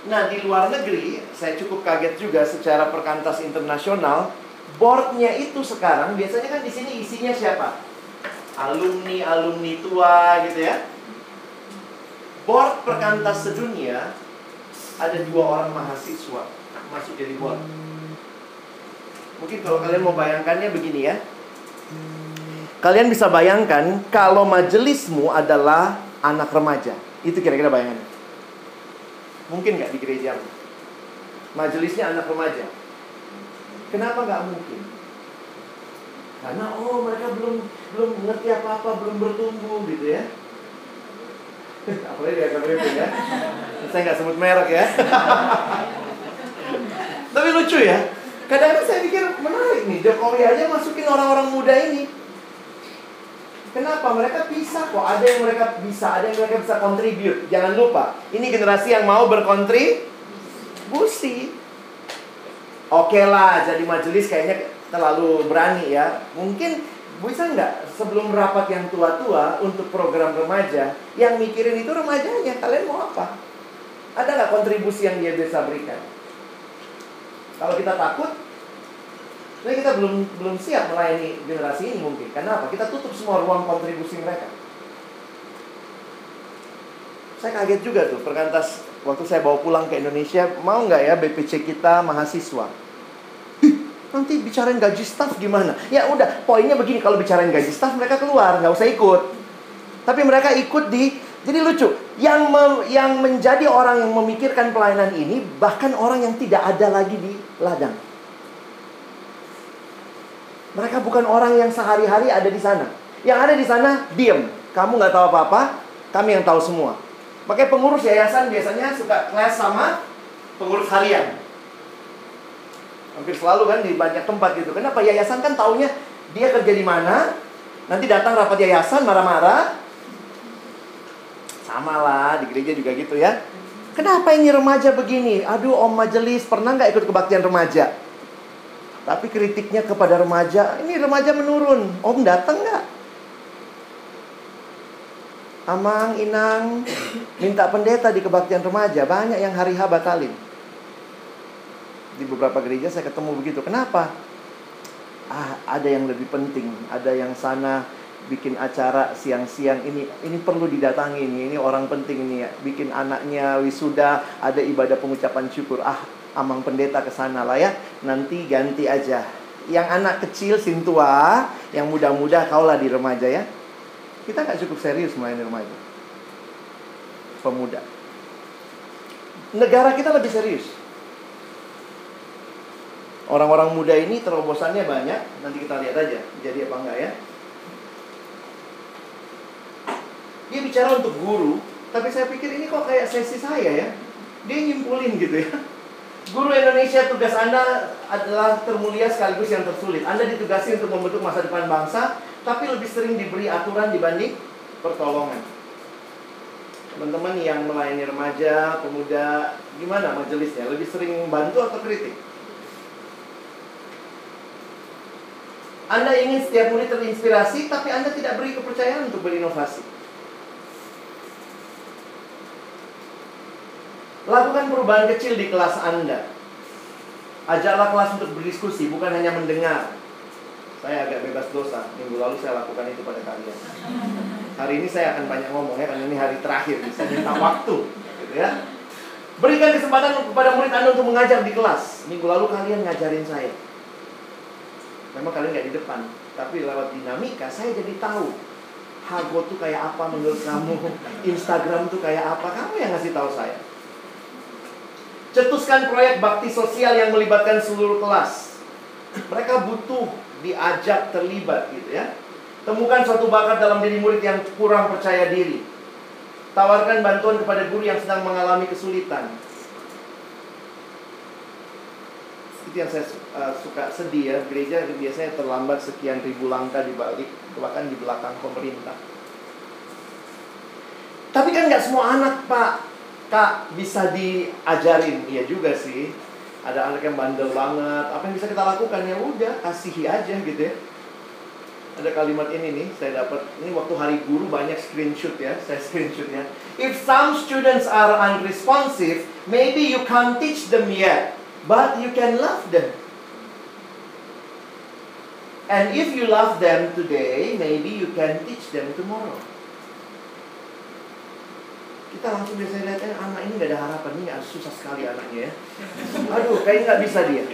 Nah di luar negeri, saya cukup kaget juga secara perkantas internasional, boardnya itu sekarang biasanya kan di sini isinya siapa? Alumni, alumni tua gitu ya. Board perkantas sedunia ada dua orang mahasiswa masuk jadi board. Mungkin kalau kalian mau bayangkannya begini ya. Kalian bisa bayangkan kalau majelismu adalah anak remaja. Itu kira-kira bayangannya. Mungkin nggak di gereja? Majelisnya anak remaja. Kenapa nggak mungkin? Karena oh mereka belum belum ngerti apa-apa, belum bertumbuh gitu ya. Apalagi dia itu ya. Saya nggak sebut merek ya. Tapi lucu ya. Kadang-kadang saya pikir menarik nih. Jokowi aja masukin orang-orang muda ini. Kenapa? Mereka bisa kok. Ada yang mereka bisa, ada yang mereka bisa contribute. Jangan lupa, ini generasi yang mau berkontribusi. Oke lah, jadi majelis kayaknya terlalu berani ya. Mungkin bisa nggak sebelum rapat yang tua-tua untuk program remaja, yang mikirin itu remajanya, kalian mau apa? Ada nggak kontribusi yang dia bisa berikan? Kalau kita takut, nah kita belum belum siap melayani generasi ini mungkin. Karena apa? Kita tutup semua ruang kontribusi mereka. Saya kaget juga tuh perkantas waktu saya bawa pulang ke Indonesia, mau nggak ya BPC kita mahasiswa? nanti bicarain gaji staff gimana? Ya udah, poinnya begini, kalau bicarain gaji staff mereka keluar, nggak usah ikut. Tapi mereka ikut di jadi lucu. Yang me, yang menjadi orang yang memikirkan pelayanan ini bahkan orang yang tidak ada lagi di ladang. Mereka bukan orang yang sehari-hari ada di sana. Yang ada di sana diem. Kamu nggak tahu apa-apa, kami yang tahu semua. Pakai pengurus yayasan biasanya suka kelas sama pengurus harian. Hampir selalu kan di banyak tempat gitu. Kenapa yayasan kan taunya dia kerja di mana, nanti datang rapat yayasan marah-marah. Sama lah di gereja juga gitu ya. Kenapa ini remaja begini? Aduh om majelis pernah nggak ikut kebaktian remaja? Tapi kritiknya kepada remaja, ini remaja menurun. Om datang nggak? Amang, Inang, minta pendeta di kebaktian remaja. Banyak yang hari H batalin di beberapa gereja saya ketemu begitu. Kenapa? Ah, ada yang lebih penting, ada yang sana bikin acara siang-siang ini ini perlu didatangi ini ini orang penting ini ya bikin anaknya wisuda ada ibadah pengucapan syukur ah amang pendeta ke sana lah ya. Nanti ganti aja. Yang anak kecil sintua yang muda-muda kaulah di remaja ya. Kita nggak cukup serius melayani remaja. Pemuda. Negara kita lebih serius. Orang-orang muda ini terobosannya banyak, nanti kita lihat aja jadi apa enggak ya. Dia bicara untuk guru, tapi saya pikir ini kok kayak sesi saya ya. Dia nyimpulin gitu ya. Guru Indonesia tugas Anda adalah termulia sekaligus yang tersulit. Anda ditugasi untuk membentuk masa depan bangsa, tapi lebih sering diberi aturan dibanding pertolongan. Teman-teman yang melayani remaja, pemuda, gimana majelisnya? Lebih sering bantu atau kritik? Anda ingin setiap murid terinspirasi, tapi Anda tidak beri kepercayaan untuk berinovasi. Lakukan perubahan kecil di kelas Anda. Ajaklah kelas untuk berdiskusi, bukan hanya mendengar. Saya agak bebas dosa. Minggu lalu saya lakukan itu pada kalian. Hari ini saya akan banyak ngomong ya, karena ini hari terakhir. Saya minta waktu, gitu ya. Berikan kesempatan kepada murid Anda untuk mengajar di kelas. Minggu lalu kalian ngajarin saya. Memang kalian nggak di depan, tapi lewat dinamika saya jadi tahu Hago tuh kayak apa menurut kamu, Instagram tuh kayak apa, kamu yang ngasih tahu saya. Cetuskan proyek bakti sosial yang melibatkan seluruh kelas. Mereka butuh diajak terlibat gitu ya. Temukan suatu bakat dalam diri murid yang kurang percaya diri. Tawarkan bantuan kepada guru yang sedang mengalami kesulitan. itu yang saya uh, suka sedih ya gereja biasanya terlambat sekian ribu langkah di balik bahkan di belakang pemerintah tapi kan nggak semua anak pak kak bisa diajarin. Iya juga sih. Ada anak yang bandel banget. Apa yang bisa kita lakukan? Ya udah kasihi aja gitu ya. Ada kalimat ini nih saya dapat. Ini waktu hari guru banyak screenshot ya. Saya screenshot ya. If some students are unresponsive maybe you can't teach them yet but you can love them. And if you love them today, maybe you can teach them tomorrow. Kita langsung biasanya lihat, eh, anak ini gak ada harapan, ini susah sekali anaknya ya. Aduh, kayaknya gak bisa dia.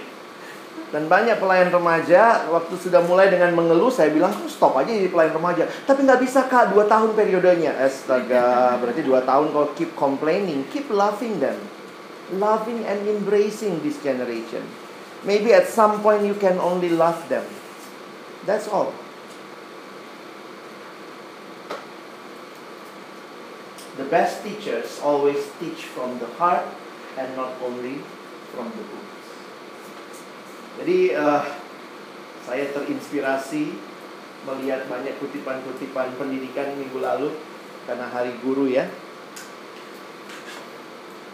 Dan banyak pelayan remaja, waktu sudah mulai dengan mengeluh, saya bilang, stop aja jadi pelayan remaja. Tapi nggak bisa kak, dua tahun periodenya. Astaga, berarti dua tahun kalau keep complaining, keep loving them loving and embracing this generation. Maybe at some point you can only love them. That's all. The best teachers always teach from the heart and not only from the books. Jadi uh, saya terinspirasi melihat banyak kutipan-kutipan pendidikan minggu lalu karena hari guru ya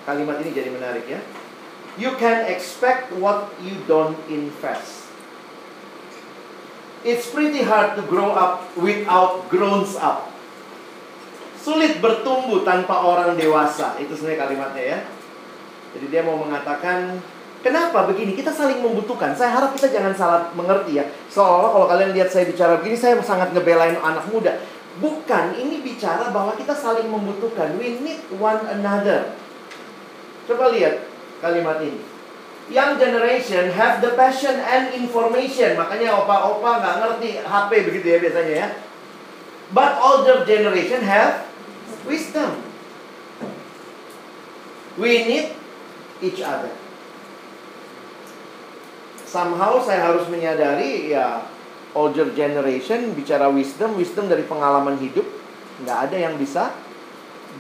Kalimat ini jadi menarik ya. You can expect what you don't invest. It's pretty hard to grow up without grown up. Sulit bertumbuh tanpa orang dewasa. Itu sebenarnya kalimatnya ya. Jadi dia mau mengatakan Kenapa begini? Kita saling membutuhkan. Saya harap kita jangan salah mengerti ya. Seolah-olah kalau kalian lihat saya bicara begini, saya sangat ngebelain anak muda. Bukan, ini bicara bahwa kita saling membutuhkan. We need one another. Coba lihat kalimat ini. Young generation have the passion and information. Makanya opa-opa nggak ngerti HP begitu ya biasanya ya. But older generation have wisdom. We need each other somehow saya harus menyadari ya older generation bicara wisdom, wisdom dari pengalaman hidup nggak ada yang bisa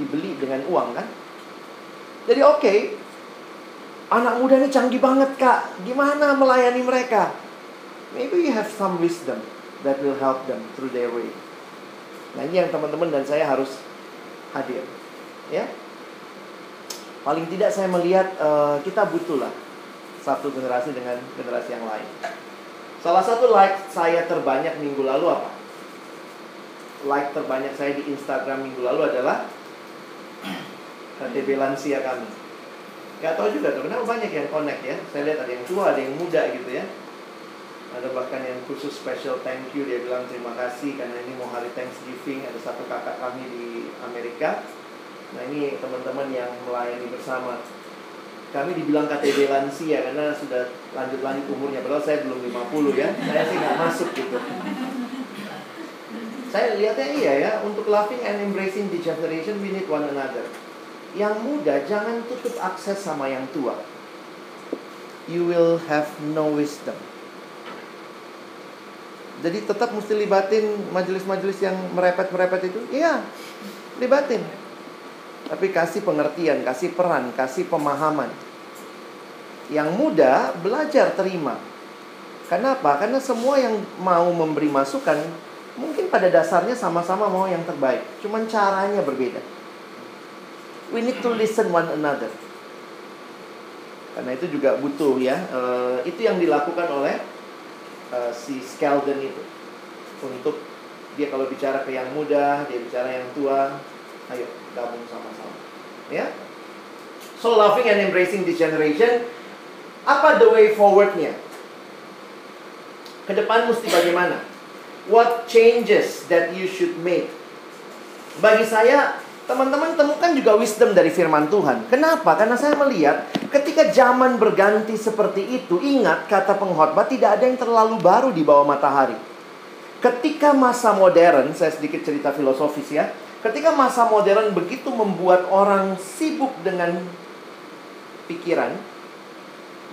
dibeli dengan uang kan? Jadi oke, okay, anak muda ini canggih banget kak, gimana melayani mereka? Maybe you have some wisdom that will help them through their way. Nah ini yang teman-teman dan saya harus hadir, ya. Paling tidak saya melihat uh, kita butuh lah satu generasi dengan generasi yang lain. Salah satu like saya terbanyak minggu lalu apa? Like terbanyak saya di Instagram minggu lalu adalah KTB lansia kami. Gak tahu juga tuh, kenapa banyak yang connect ya. Saya lihat ada yang tua, ada yang muda gitu ya. Ada bahkan yang khusus special thank you Dia bilang terima kasih karena ini mau hari Thanksgiving Ada satu kakak kami di Amerika. Nah ini teman-teman yang melayani bersama. Kami dibilang KTB lansia karena sudah lanjut-lanjut umurnya padahal saya belum 50 ya. Saya sih nggak masuk gitu. Saya lihatnya iya ya untuk loving and embracing the generation we need one another. Yang muda jangan tutup akses sama yang tua. You will have no wisdom jadi tetap mesti libatin majelis-majelis yang merepet-merepet itu iya libatin tapi kasih pengertian, kasih peran, kasih pemahaman. Yang muda belajar terima. Kenapa? Karena semua yang mau memberi masukan mungkin pada dasarnya sama-sama mau yang terbaik. Cuman caranya berbeda. We need to listen one another. Karena itu juga butuh ya. Uh, itu yang dilakukan oleh uh, si Skelden itu. Untuk dia kalau bicara ke yang muda, dia bicara yang tua, ayo gabung sama-sama. Ya. So loving and embracing this generation, apa the way forwardnya? Ke depan mesti bagaimana? What changes that you should make? Bagi saya, teman-teman temukan juga wisdom dari firman Tuhan. Kenapa? Karena saya melihat ketika zaman berganti seperti itu, ingat kata pengkhotbah tidak ada yang terlalu baru di bawah matahari. Ketika masa modern, saya sedikit cerita filosofis ya. Ketika masa modern begitu membuat orang sibuk dengan pikiran,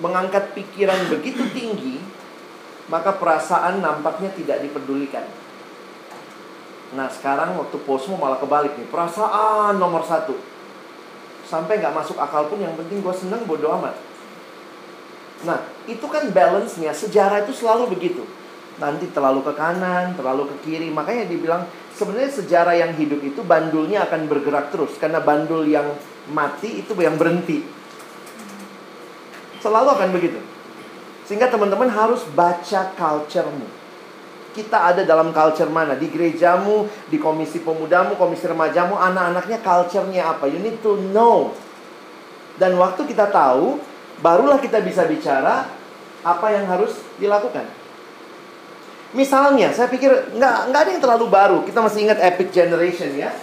mengangkat pikiran begitu tinggi, maka perasaan nampaknya tidak dipedulikan. Nah sekarang waktu posmo malah kebalik nih, perasaan nomor satu. Sampai nggak masuk akal pun yang penting gue seneng bodo amat. Nah itu kan balance-nya, sejarah itu selalu begitu. Nanti terlalu ke kanan, terlalu ke kiri, makanya dibilang sebenarnya sejarah yang hidup itu bandulnya akan bergerak terus karena bandul yang mati itu yang berhenti. Selalu akan begitu. Sehingga teman-teman harus baca culture-mu. Kita ada dalam culture mana? Di gerejamu, di komisi pemudamu, komisi remajamu, anak-anaknya culture-nya apa? You need to know. Dan waktu kita tahu, barulah kita bisa bicara apa yang harus dilakukan. Misalnya, saya pikir nggak nggak ada yang terlalu baru. Kita masih ingat epic generation ya.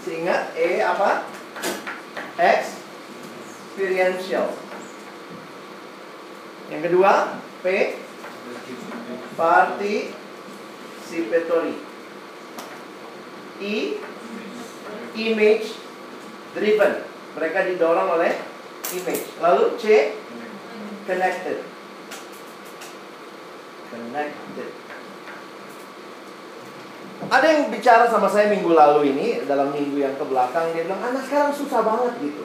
Masih ingat E apa? Experiential. Yang kedua, P participatory. I image driven. Mereka didorong oleh image. Lalu C connected connected. Ada yang bicara sama saya minggu lalu ini dalam minggu yang ke belakang dia bilang anak sekarang susah banget gitu.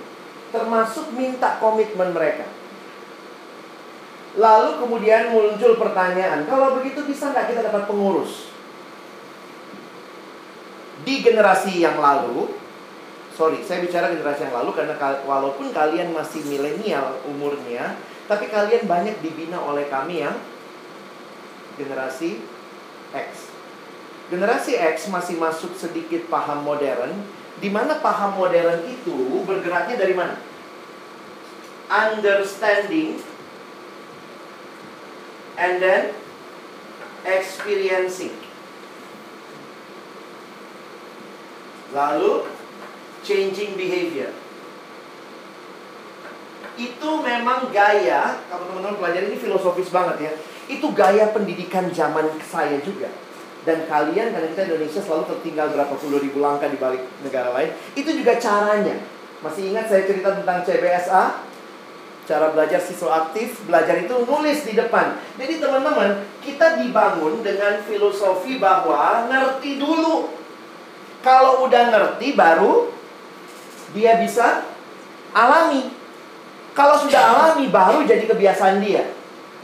Termasuk minta komitmen mereka. Lalu kemudian muncul pertanyaan, kalau begitu bisa nggak kita dapat pengurus? Di generasi yang lalu, sorry, saya bicara generasi yang lalu karena walaupun kalian masih milenial umurnya, tapi kalian banyak dibina oleh kami yang generasi X. Generasi X masih masuk sedikit paham modern, di mana paham modern itu bergeraknya dari mana? Understanding and then experiencing. Lalu changing behavior. Itu memang gaya, kalau teman-teman pelajari ini filosofis banget ya. Itu gaya pendidikan zaman saya juga dan kalian karena kita Indonesia selalu tertinggal berapa puluh ribu langkah di balik negara lain itu juga caranya masih ingat saya cerita tentang CBSA cara belajar siswa aktif belajar itu nulis di depan. Jadi teman-teman kita dibangun dengan filosofi bahwa ngerti dulu. Kalau udah ngerti baru dia bisa alami. Kalau sudah alami baru jadi kebiasaan dia.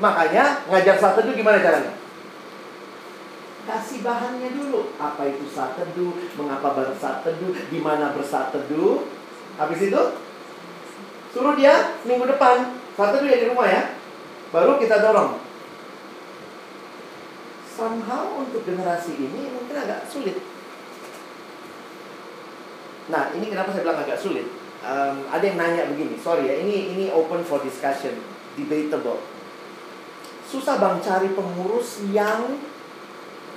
Makanya ngajar satu itu gimana caranya? Kasih bahannya dulu. Apa itu saat teduh, mengapa bersaat teduh, di mana bersaat teduh. Habis itu suruh dia minggu depan saat teduh ya di rumah ya. Baru kita dorong. Somehow untuk generasi ini mungkin agak sulit. Nah, ini kenapa saya bilang agak sulit? Um, ada yang nanya begini, sorry ya, ini ini open for discussion, debatable. Susah bang cari pengurus yang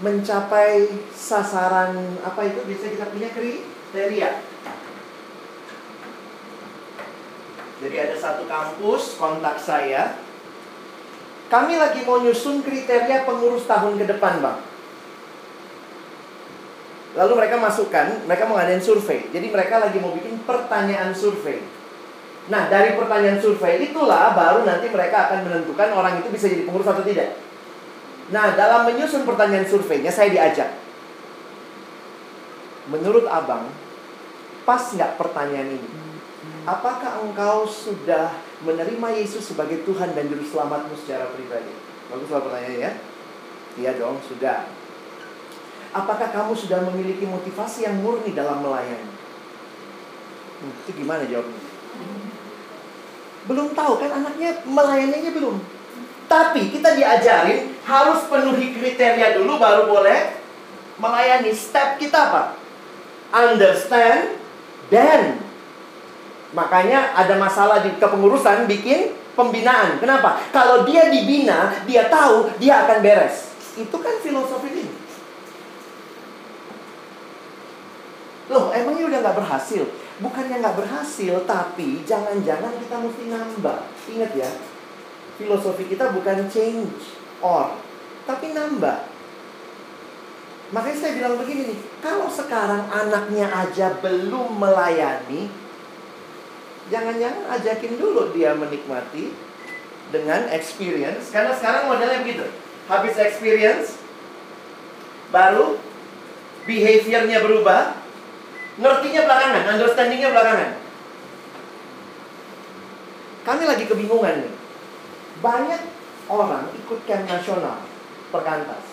mencapai sasaran apa itu bisa kita punya kriteria. Jadi ada satu kampus kontak saya. Kami lagi mau nyusun kriteria pengurus tahun ke depan, Bang. Lalu mereka masukkan, mereka mau ngadain survei. Jadi mereka lagi mau bikin pertanyaan survei. Nah, dari pertanyaan survei itulah baru nanti mereka akan menentukan orang itu bisa jadi pengurus atau tidak. Nah, dalam menyusun pertanyaan surveinya saya diajak. Menurut abang, pas nggak pertanyaan ini? Apakah engkau sudah menerima Yesus sebagai Tuhan dan Juru Selamatmu secara pribadi? Bagus lah pertanyaannya ya. Iya dong, sudah. Apakah kamu sudah memiliki motivasi yang murni dalam melayani? Hmm, itu gimana jawabnya? Belum tahu kan anaknya melayaninya belum. Tapi kita diajarin harus penuhi kriteria dulu baru boleh melayani. Step kita apa? Understand dan makanya ada masalah di kepengurusan bikin pembinaan. Kenapa? Kalau dia dibina, dia tahu dia akan beres. Itu kan filosofi ini. Loh, emangnya udah nggak berhasil? Bukannya nggak berhasil, tapi jangan-jangan kita mesti nambah. Ingat ya, filosofi kita bukan change or, tapi nambah. Makanya saya bilang begini nih, kalau sekarang anaknya aja belum melayani, jangan-jangan ajakin dulu dia menikmati dengan experience. Karena sekarang modelnya begitu. Habis experience, baru behaviornya berubah, ngertinya belakangan, understandingnya belakangan. Kami lagi kebingungan nih banyak orang ikut camp nasional perkantas.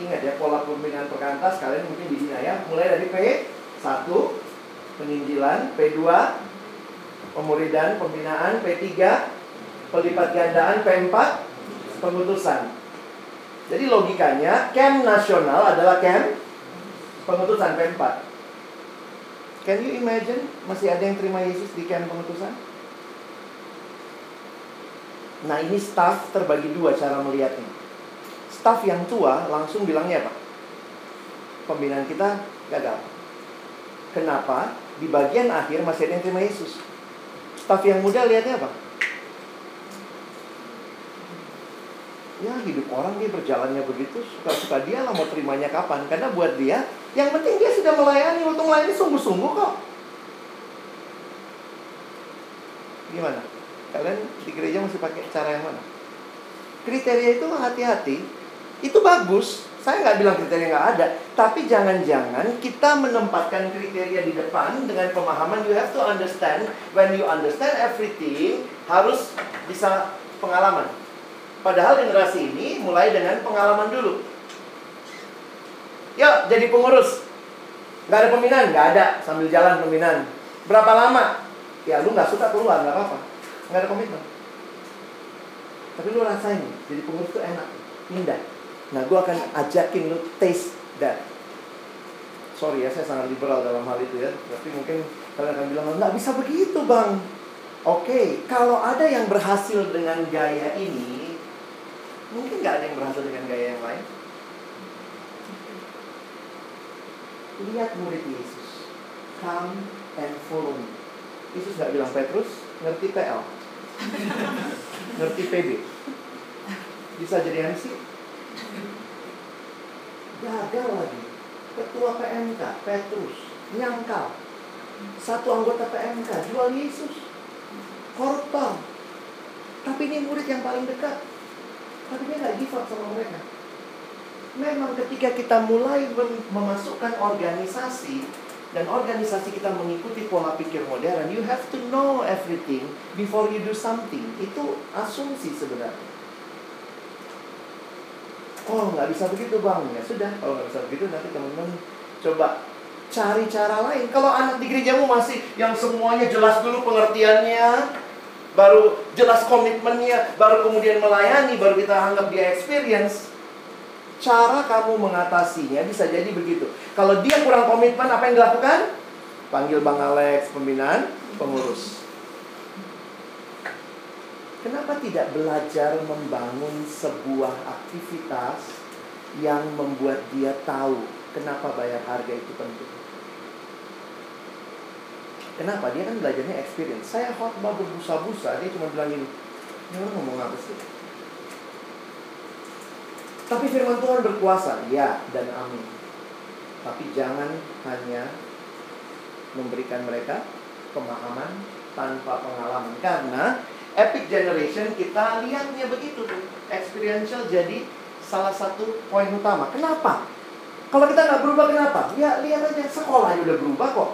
Ingat ya pola pembinaan perkantas kalian mungkin di sini ya. Mulai dari P1 penginjilan, P2 pemuridan, pembinaan, P3 pelipat gandaan, P4 pengutusan. Jadi logikanya camp nasional adalah camp pengutusan P4. Can you imagine masih ada yang terima Yesus di camp pengutusan? Nah ini staff terbagi dua cara melihatnya. Staff yang tua langsung bilangnya apa? Pembinaan kita gagal. Kenapa? Di bagian akhir masih ada yang terima Yesus. Staff yang muda lihatnya apa? Ya hidup orang dia berjalannya begitu Suka-suka dia lah mau terimanya kapan Karena buat dia Yang penting dia sudah melayani Waktu melayani sungguh-sungguh kok Gimana? Kalian di gereja masih pakai cara yang mana? Kriteria itu hati-hati. Itu bagus. Saya nggak bilang kriteria nggak ada. Tapi jangan-jangan kita menempatkan kriteria di depan dengan pemahaman you have to understand. When you understand everything, harus bisa pengalaman. Padahal generasi ini mulai dengan pengalaman dulu. Yuk, jadi pengurus. Nggak ada pembinaan? Nggak ada. Sambil jalan pembinaan. Berapa lama? Ya, lu nggak suka keluar, nggak apa-apa nggak ada komitmen tapi lu rasain jadi pengurus itu enak indah Nah, gue akan ajakin lu taste that. Sorry ya, saya sangat liberal dalam hal itu ya. Tapi mungkin kalian akan bilang, nggak bisa begitu bang. Oke, okay, kalau ada yang berhasil dengan gaya ini, mungkin nggak ada yang berhasil dengan gaya yang lain. Lihat murid Yesus. Come and follow me. Yesus nggak bilang Petrus, ngerti PL. ngerti PB. Bisa jadi MC. Gagal lagi. Ketua PMK, Petrus, nyangkal. Satu anggota PMK, jual Yesus. Koruptor. Tapi ini murid yang paling dekat. Tapi dia nggak give up sama mereka memang ketika kita mulai memasukkan organisasi dan organisasi kita mengikuti pola pikir modern, you have to know everything before you do something. Itu asumsi sebenarnya. Oh, nggak bisa begitu bang. Ya sudah, kalau nggak bisa begitu nanti teman-teman coba cari cara lain. Kalau anak di gerejamu masih yang semuanya jelas dulu pengertiannya, baru jelas komitmennya, baru kemudian melayani, baru kita anggap dia experience cara kamu mengatasinya bisa jadi begitu. Kalau dia kurang komitmen, apa yang dilakukan? Panggil Bang Alex, pembinaan, pengurus. Kenapa tidak belajar membangun sebuah aktivitas yang membuat dia tahu kenapa bayar harga itu penting? Kenapa? Dia kan belajarnya experience. Saya khotbah berbusa-busa, dia cuma bilang gini, ini orang ngomong apa sih? Tapi firman Tuhan berkuasa, ya dan amin. Tapi jangan hanya memberikan mereka pemahaman tanpa pengalaman. Karena epic generation kita lihatnya begitu tuh. Experiential jadi salah satu poin utama. Kenapa? Kalau kita nggak berubah kenapa? Ya lihat aja sekolah udah berubah kok.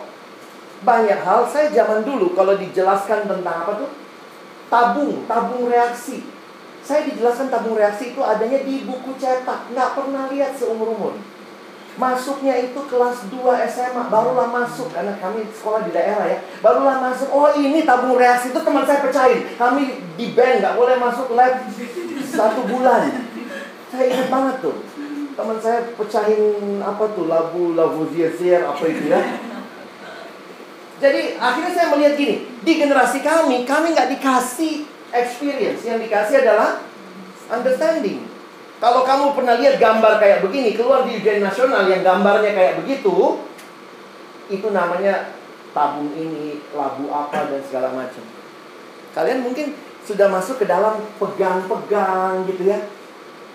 Banyak hal saya zaman dulu kalau dijelaskan tentang apa tuh? Tabung, tabung reaksi saya dijelaskan tabung reaksi itu adanya di buku cetak. Nggak pernah lihat seumur-umur. Masuknya itu kelas 2 SMA, barulah masuk karena kami sekolah di daerah ya. Barulah masuk. Oh, ini tabung reaksi itu teman saya pecahin. Kami di band nggak boleh masuk lab satu bulan. Saya ingat banget tuh. Teman saya pecahin apa tuh labu labu zier apa itu ya. Jadi akhirnya saya melihat gini, di generasi kami, kami nggak dikasih experience. Yang dikasih adalah understanding. Kalau kamu pernah lihat gambar kayak begini keluar di ujian nasional yang gambarnya kayak begitu, itu namanya tabung ini, labu apa dan segala macam. Kalian mungkin sudah masuk ke dalam pegang-pegang gitu ya.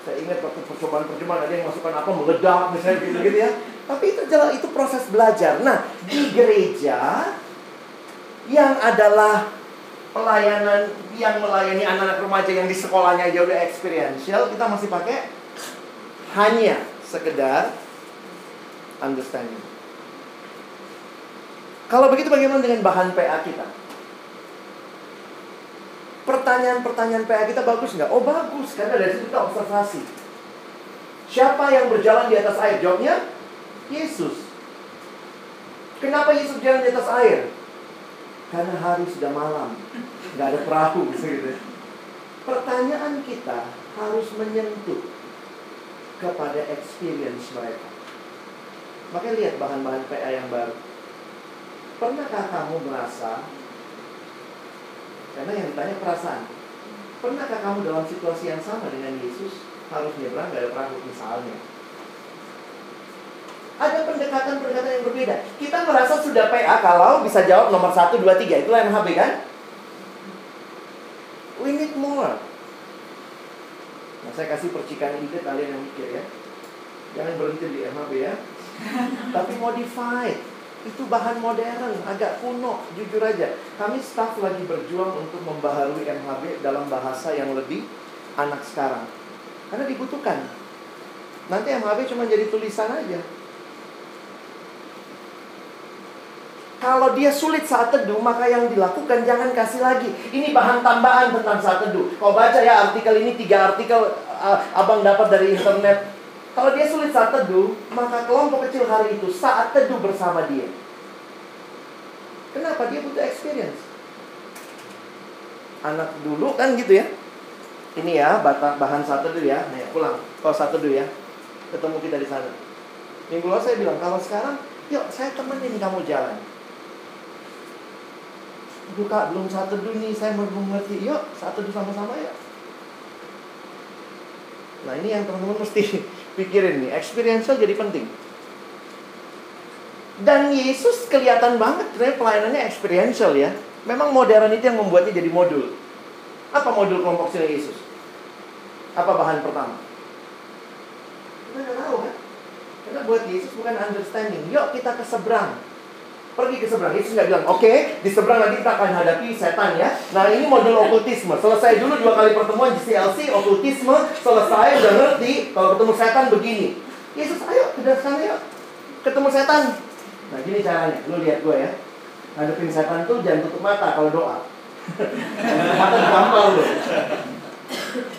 Saya ingat waktu percobaan-percobaan ada yang masukkan apa meledak misalnya gitu-gitu ya. Tapi itu jelas itu proses belajar. Nah, di gereja yang adalah pelayanan yang melayani anak-anak remaja yang di sekolahnya aja udah experiential, kita masih pakai hanya sekedar understanding. Kalau begitu bagaimana dengan bahan PA kita? Pertanyaan-pertanyaan PA kita bagus nggak? Oh bagus, karena dari situ kita observasi. Siapa yang berjalan di atas air? Jawabnya, Yesus. Kenapa Yesus jalan di atas air? Karena hari sudah malam nggak ada perahu gitu. Pertanyaan kita harus menyentuh kepada experience mereka. Makanya lihat bahan-bahan PA yang baru. Pernahkah kamu merasa karena yang ditanya perasaan. Pernahkah kamu dalam situasi yang sama dengan Yesus harus nyebrang ada perahu misalnya? Ada pendekatan-pendekatan yang berbeda. Kita merasa sudah PA kalau bisa jawab nomor 1, 2, 3. Itulah MHB kan? We need more. Nah, saya kasih percikan ide kalian yang mikir ya. Jangan berhenti di MHB ya. Tapi modified. Itu bahan modern, agak kuno, jujur aja. Kami staff lagi berjuang untuk membaharui MHB dalam bahasa yang lebih anak sekarang. Karena dibutuhkan. Nanti MHB cuma jadi tulisan aja. Kalau dia sulit saat teduh, maka yang dilakukan jangan kasih lagi. Ini bahan tambahan tentang saat teduh. Kau baca ya artikel ini, tiga artikel uh, abang dapat dari internet. Kalau dia sulit saat teduh, maka kelompok kecil hari itu saat teduh bersama dia. Kenapa? Dia butuh experience. Anak dulu kan gitu ya. ini ya bahan satu dulu ya. Nih, pulang. Kalau satu dulu ya. Ketemu kita di sana. Minggu lalu saya bilang, kalau sekarang, yuk saya temenin kamu jalan. Buka belum satu dulu nih, saya belum ngerti. Yuk, satu dulu sama-sama ya. Nah ini yang teman-teman mesti pikirin nih, experiential jadi penting. Dan Yesus kelihatan banget sebenarnya pelayanannya experiential ya. Memang modern itu yang membuatnya jadi modul. Apa modul kelompok sini Yesus? Apa bahan pertama? Kita nggak tahu kan? Karena buat Yesus bukan understanding. Yuk kita ke seberang. Pergi ke seberang. Yesus nggak bilang, oke, okay, di seberang nanti kita akan hadapi setan ya. Nah ini modul okultisme. Selesai dulu dua kali pertemuan GCLC, okultisme. Selesai, udah ngerti. Kalau ketemu setan begini. Yesus, ayo ke sana yuk. Ketemu setan. Nah gini caranya, lu lihat gue ya. Ngadepin setan tuh jangan tutup mata kalau doa. mata gampang loh.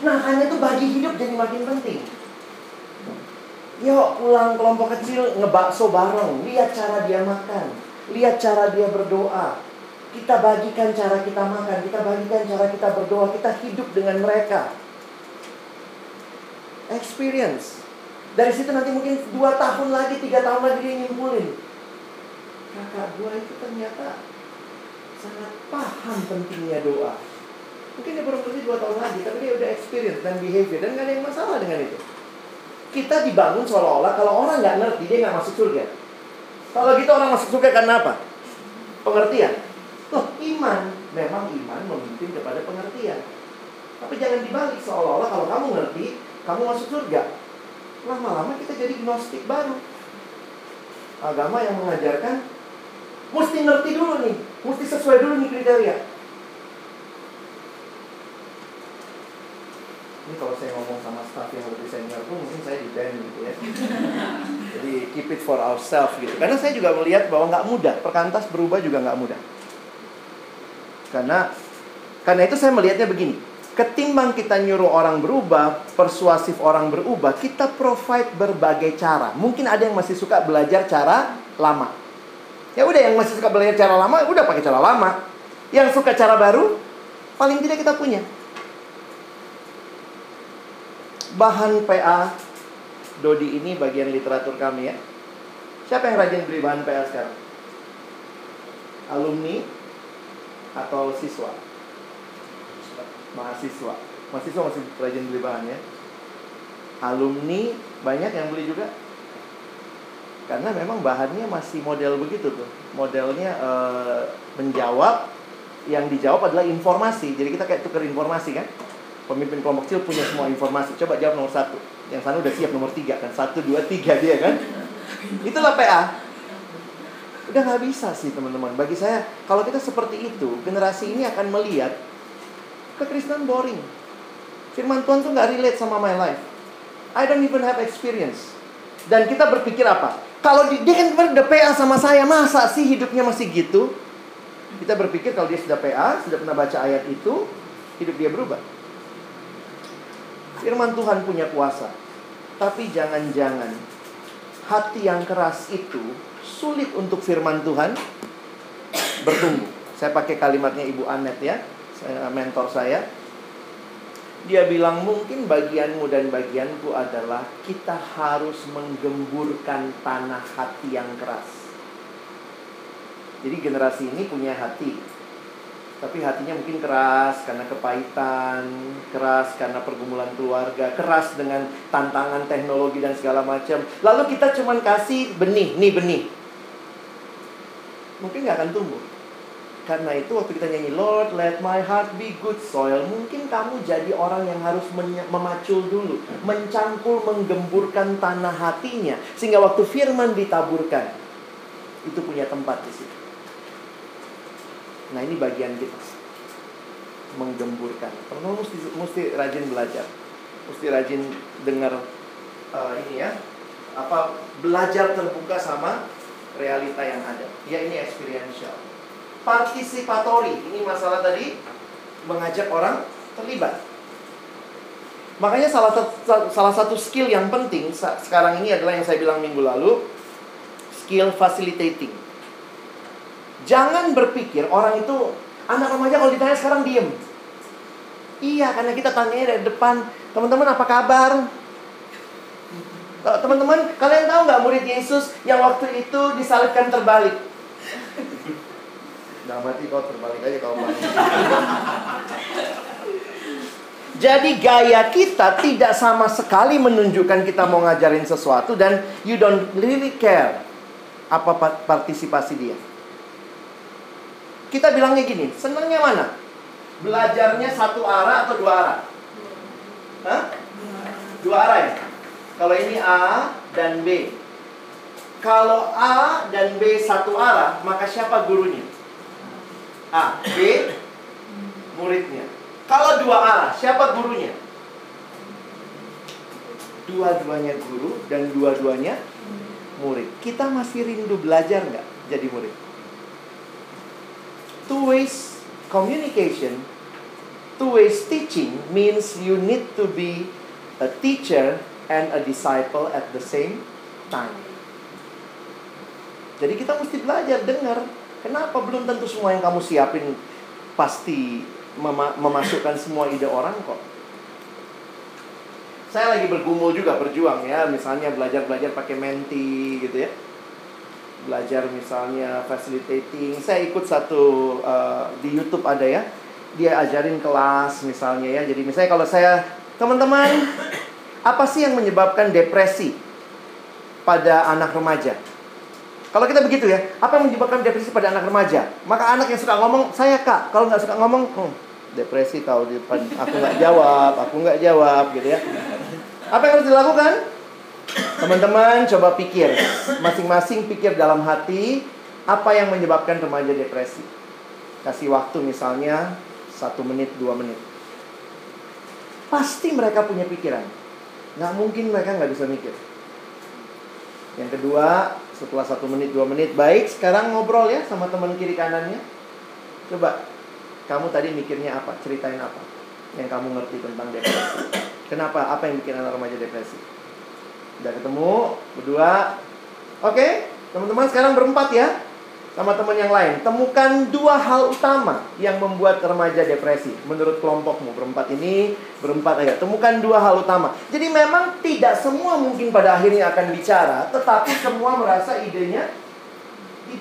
Nah hanya tuh bagi hidup jadi makin penting. Yuk pulang kelompok kecil ngebakso bareng, lihat cara dia makan, lihat cara dia berdoa. Kita bagikan cara kita makan, kita bagikan cara kita berdoa, kita hidup dengan mereka. Experience. Dari situ nanti mungkin dua tahun lagi, tiga tahun lagi dia nyimpulin kakak gua itu ternyata sangat paham pentingnya doa. Mungkin dia baru berusia dua tahun lagi, tapi dia udah experience dan behavior dan gak ada yang masalah dengan itu. Kita dibangun seolah-olah kalau orang nggak ngerti dia nggak masuk surga. Kalau gitu orang masuk surga karena apa? Pengertian. Tuh iman, memang iman memimpin kepada pengertian. Tapi jangan dibalik seolah-olah kalau kamu ngerti, kamu masuk surga. Lama-lama kita jadi gnostik baru. Agama yang mengajarkan Mesti ngerti dulu nih, mesti sesuai dulu nih kriteria. Ini kalau saya ngomong sama staff yang lebih senior pun mungkin saya di band gitu ya. Jadi keep it for ourselves gitu. Karena saya juga melihat bahwa nggak mudah, perkantas berubah juga nggak mudah. Karena karena itu saya melihatnya begini. Ketimbang kita nyuruh orang berubah, persuasif orang berubah, kita provide berbagai cara. Mungkin ada yang masih suka belajar cara lama. Ya udah yang masih suka belajar cara lama, udah pakai cara lama. Yang suka cara baru, paling tidak kita punya. Bahan PA Dodi ini bagian literatur kami ya. Siapa yang rajin beli bahan PA sekarang? Alumni atau siswa? Mahasiswa. Mahasiswa masih rajin beli bahan ya. Alumni banyak yang beli juga? karena memang bahannya masih model begitu tuh modelnya e, menjawab yang dijawab adalah informasi jadi kita kayak tukar informasi kan pemimpin kelompok kecil punya semua informasi. Coba jawab nomor satu. Yang sana udah siap nomor tiga kan. Satu dua tiga dia kan. Itulah PA udah nggak bisa sih teman-teman. Bagi saya kalau kita seperti itu generasi ini akan melihat kekristenan boring. Firman Tuhan tuh nggak relate sama my life. I don't even have experience. Dan kita berpikir apa? Kalau di, dia kan udah PA sama saya, masa sih hidupnya masih gitu? Kita berpikir kalau dia sudah PA, sudah pernah baca ayat itu, hidup dia berubah. Firman Tuhan punya kuasa. Tapi jangan-jangan hati yang keras itu sulit untuk firman Tuhan bertumbuh. Saya pakai kalimatnya Ibu Anet ya, mentor saya. Dia bilang mungkin bagianmu dan bagianku adalah kita harus menggemburkan tanah hati yang keras. Jadi generasi ini punya hati. Tapi hatinya mungkin keras karena kepahitan, keras karena pergumulan keluarga, keras dengan tantangan teknologi dan segala macam. Lalu kita cuman kasih benih, nih benih. Mungkin nggak akan tumbuh. Karena itu waktu kita nyanyi Lord let my heart be good soil Mungkin kamu jadi orang yang harus memacul dulu Mencangkul, menggemburkan tanah hatinya Sehingga waktu firman ditaburkan Itu punya tempat di situ Nah ini bagian kita Menggemburkan Teman-teman mesti, mesti rajin belajar Mesti rajin dengar uh, Ini ya apa Belajar terbuka sama realita yang ada Ya ini experiential participatory. Ini masalah tadi mengajak orang terlibat. Makanya salah satu, salah satu skill yang penting sekarang ini adalah yang saya bilang minggu lalu, skill facilitating. Jangan berpikir orang itu anak remaja kalau ditanya sekarang diem. Iya, karena kita tanya dari depan, teman-teman apa kabar? Teman-teman, kalian tahu nggak murid Yesus yang waktu itu disalibkan terbalik? Dalam hati kau terbalik aja kau balik. Jadi gaya kita tidak sama sekali menunjukkan kita mau ngajarin sesuatu dan you don't really care apa partisipasi dia. Kita bilangnya gini, senangnya mana? Belajarnya satu arah atau dua arah? Hah? Dua arah ya? Kalau ini A dan B. Kalau A dan B satu arah, maka siapa gurunya? A, B, muridnya. Kalau dua arah, siapa gurunya? Dua-duanya guru dan dua-duanya murid. Kita masih rindu belajar nggak jadi murid? Two ways communication, two ways teaching means you need to be a teacher and a disciple at the same time. Jadi kita mesti belajar dengar. Kenapa belum tentu semua yang kamu siapin pasti mem memasukkan semua ide orang kok. Saya lagi bergumul juga berjuang ya, misalnya belajar-belajar pakai menti gitu ya. Belajar misalnya facilitating. Saya ikut satu uh, di YouTube ada ya. Dia ajarin kelas misalnya ya. Jadi misalnya kalau saya teman-teman apa sih yang menyebabkan depresi pada anak remaja? Kalau kita begitu ya, apa yang menyebabkan depresi pada anak remaja? Maka anak yang suka ngomong, saya kak. Kalau nggak suka ngomong, hmm, depresi tahu di depan. Aku nggak jawab, aku nggak jawab, gitu ya. Apa yang harus dilakukan? Teman-teman coba pikir, masing-masing pikir dalam hati apa yang menyebabkan remaja depresi. Kasih waktu misalnya satu menit, dua menit. Pasti mereka punya pikiran. Nggak mungkin mereka nggak bisa mikir. Yang kedua, setelah satu menit dua menit baik sekarang ngobrol ya sama teman kiri kanannya coba kamu tadi mikirnya apa ceritain apa yang kamu ngerti tentang depresi kenapa apa yang bikin anak remaja depresi udah ketemu berdua oke teman-teman sekarang berempat ya sama teman yang lain. Temukan dua hal utama yang membuat remaja depresi menurut kelompokmu berempat ini berempat aja. Temukan dua hal utama. Jadi memang tidak semua mungkin pada akhirnya akan bicara, tetapi semua merasa idenya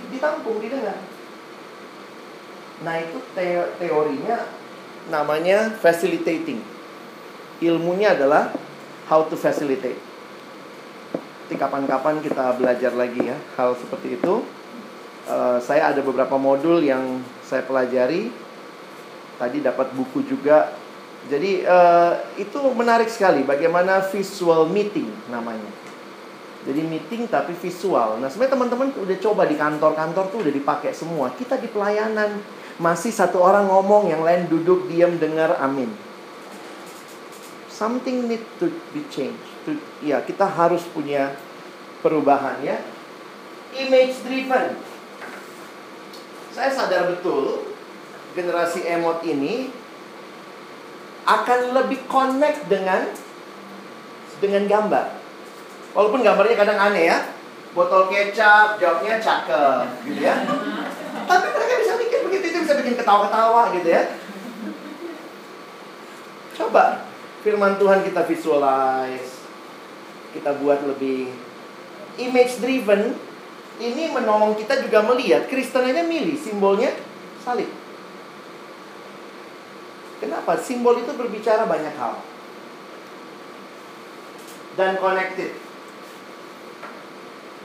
ditampung, didengar. Nah itu teorinya namanya facilitating. Ilmunya adalah how to facilitate. Nanti kapan-kapan kita belajar lagi ya hal seperti itu. Eh, saya ada beberapa modul yang saya pelajari. Tadi dapat buku juga. Jadi uh, itu menarik sekali bagaimana visual meeting namanya. Jadi meeting tapi visual. Nah sebenarnya teman-teman udah coba di kantor-kantor tuh udah dipakai semua. Kita di pelayanan masih satu orang ngomong, yang lain duduk diam dengar amin. Something need to be changed. Ya kita harus punya perubahan ya. Image driven saya sadar betul generasi emot ini akan lebih connect dengan dengan gambar. Walaupun gambarnya kadang aneh ya. Botol kecap, jawabnya cakep gitu ya. Tapi mereka bisa mikir begitu itu bisa bikin ketawa-ketawa gitu ya. Coba firman Tuhan kita visualize. Kita buat lebih image driven ini menolong kita juga melihat Kristen milih simbolnya salib. Kenapa? Simbol itu berbicara banyak hal. Dan connected.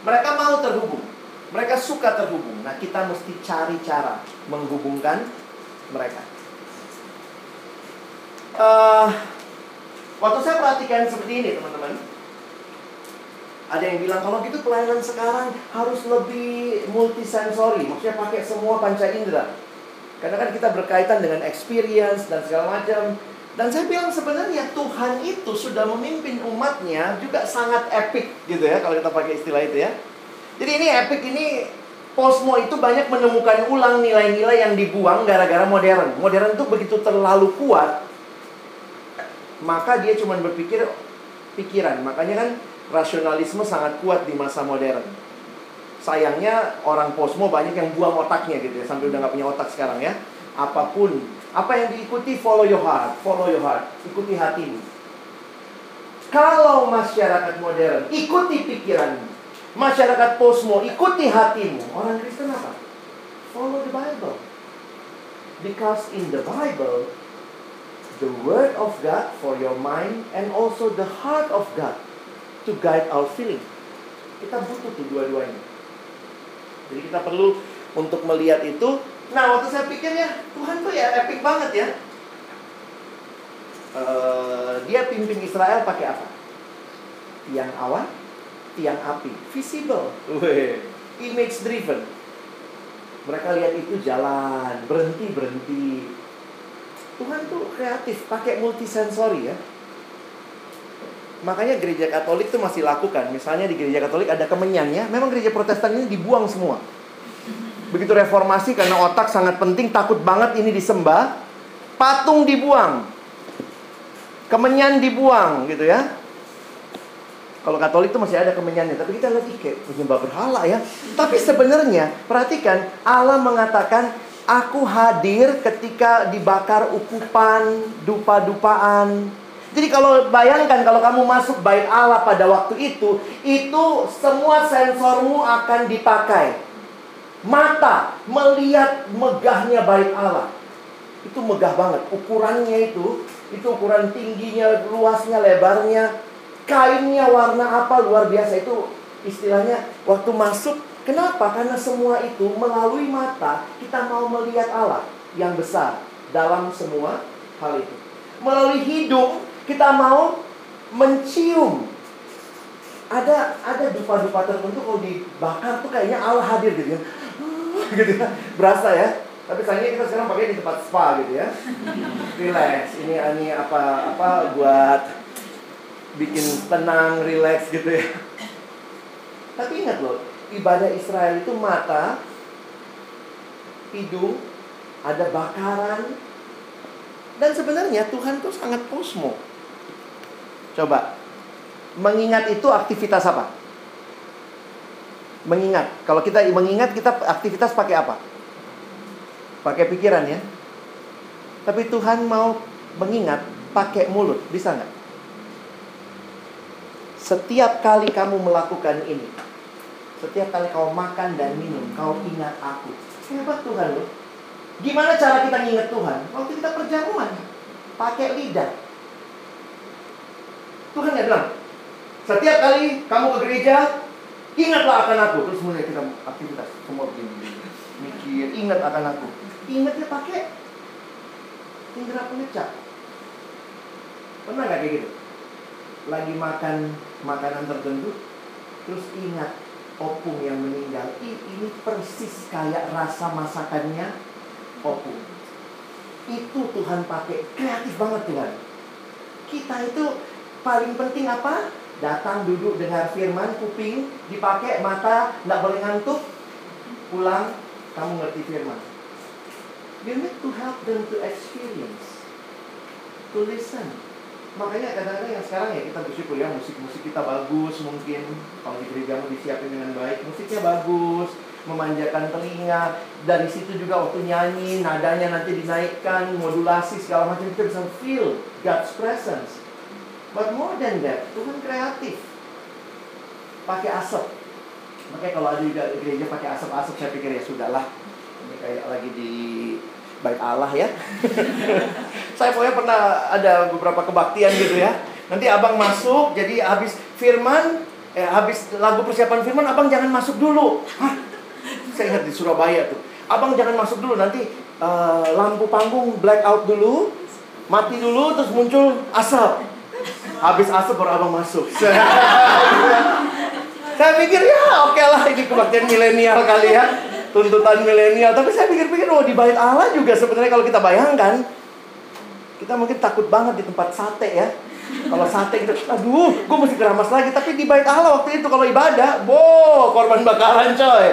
Mereka mau terhubung. Mereka suka terhubung. Nah, kita mesti cari cara menghubungkan mereka. Uh, waktu saya perhatikan seperti ini, teman-teman ada yang bilang kalau gitu pelayanan sekarang harus lebih multisensori, maksudnya pakai semua panca indera. Karena kan kita berkaitan dengan experience dan segala macam. Dan saya bilang sebenarnya Tuhan itu sudah memimpin umatnya juga sangat epic gitu ya kalau kita pakai istilah itu ya. Jadi ini epic ini Posmo itu banyak menemukan ulang nilai-nilai yang dibuang gara-gara modern. Modern itu begitu terlalu kuat, maka dia cuma berpikir pikiran. Makanya kan rasionalisme sangat kuat di masa modern. Sayangnya orang posmo banyak yang buang otaknya gitu ya, sampai udah nggak punya otak sekarang ya. Apa pun Apa yang diikuti follow your heart, follow your heart, ikuti hatimu. Kalau masyarakat modern ikuti pikiranmu, masyarakat posmo ikuti hatimu, orang Kristen apa? Follow the Bible. Because in the Bible, the word of God for your mind and also the heart of God to guide our feeling. Kita butuh tuh dua-duanya. Jadi kita perlu untuk melihat itu. Nah, waktu saya pikir ya, Tuhan tuh ya epic banget ya. Uh, dia pimpin Israel pakai apa? Tiang awan, tiang api, visible, image driven. Mereka lihat itu jalan, berhenti berhenti. Tuhan tuh kreatif, pakai multisensori ya. Makanya gereja Katolik tuh masih lakukan. Misalnya di gereja Katolik ada kemenyan ya. Memang gereja Protestan ini dibuang semua. Begitu reformasi karena otak sangat penting, takut banget ini disembah, patung dibuang. Kemenyan dibuang gitu ya. Kalau Katolik itu masih ada kemenyannya, tapi kita lihat kayak penyembah berhala ya. Tapi sebenarnya perhatikan Allah mengatakan aku hadir ketika dibakar ukupan, dupa-dupaan, jadi kalau bayangkan kalau kamu masuk bait Allah pada waktu itu, itu semua sensormu akan dipakai. Mata melihat megahnya bait Allah. Itu megah banget. Ukurannya itu, itu ukuran tingginya, luasnya, lebarnya, kainnya warna apa luar biasa itu istilahnya waktu masuk kenapa? Karena semua itu melalui mata kita mau melihat Allah yang besar dalam semua hal itu. Melalui hidung kita mau mencium. Ada ada dupa-dupa tertentu kalau dibakar tuh kayaknya Allah hadir gitu ya. Gitu ya. Berasa ya. Tapi sayangnya kita sekarang pakai di tempat spa gitu ya. Relax. Ini ini apa apa buat bikin tenang relax gitu ya. Tapi ingat loh ibadah Israel itu mata hidung ada bakaran. Dan sebenarnya Tuhan tuh sangat kosmo Coba. Mengingat itu aktivitas apa? Mengingat. Kalau kita mengingat kita aktivitas pakai apa? Pakai pikiran ya. Tapi Tuhan mau mengingat pakai mulut, bisa nggak? Setiap kali kamu melakukan ini, setiap kali kau makan dan minum, kau ingat aku. Hebat Tuhan loh. Gimana cara kita ingat Tuhan? Waktu kita perjamuan, pakai lidah. Tuhan nggak bilang, setiap kali kamu ke gereja, ingatlah akan aku. Terus mulai kita aktivitas, semua begini, mikir, ingat akan aku. Ingatnya pakai indera pengecap. Pernah nggak kayak gitu? Lagi makan makanan tertentu, terus ingat opung yang meninggal. Ini persis kayak rasa masakannya opung. Itu Tuhan pakai kreatif banget Tuhan. Kita itu paling penting apa? Datang duduk dengar firman, kuping dipakai, mata nggak boleh ngantuk. Pulang, kamu ngerti firman. You need to help them to experience, to listen. Makanya kadang-kadang yang sekarang ya kita bersyukur ya musik-musik kita bagus mungkin kalau di gereja disiapin dengan baik musiknya bagus memanjakan telinga dari situ juga waktu nyanyi nadanya nanti dinaikkan modulasi segala macam kita bisa feel God's presence But more than that, Tuhan kreatif. Pakai asap. Makanya kalau ada juga gereja pakai asap-asap, saya pikir ya sudahlah. Ini kayak lagi di baik Allah ya. saya pokoknya pernah ada beberapa kebaktian gitu ya. Nanti abang masuk, jadi habis firman, eh, habis lagu persiapan firman, abang jangan masuk dulu. Hah? Saya ingat di Surabaya tuh. Abang jangan masuk dulu, nanti uh, lampu panggung black out dulu, mati dulu, terus muncul asap. Habis asap baru abang masuk. saya pikir ya oke okay lah ini kebaktian milenial kali ya. Tuntutan milenial. Tapi saya pikir-pikir oh di bait Allah juga sebenarnya kalau kita bayangkan. Kita mungkin takut banget di tempat sate ya. Kalau sate gitu, aduh, gue mesti keramas lagi. Tapi di bait Allah waktu itu kalau ibadah, wow, korban bakaran coy.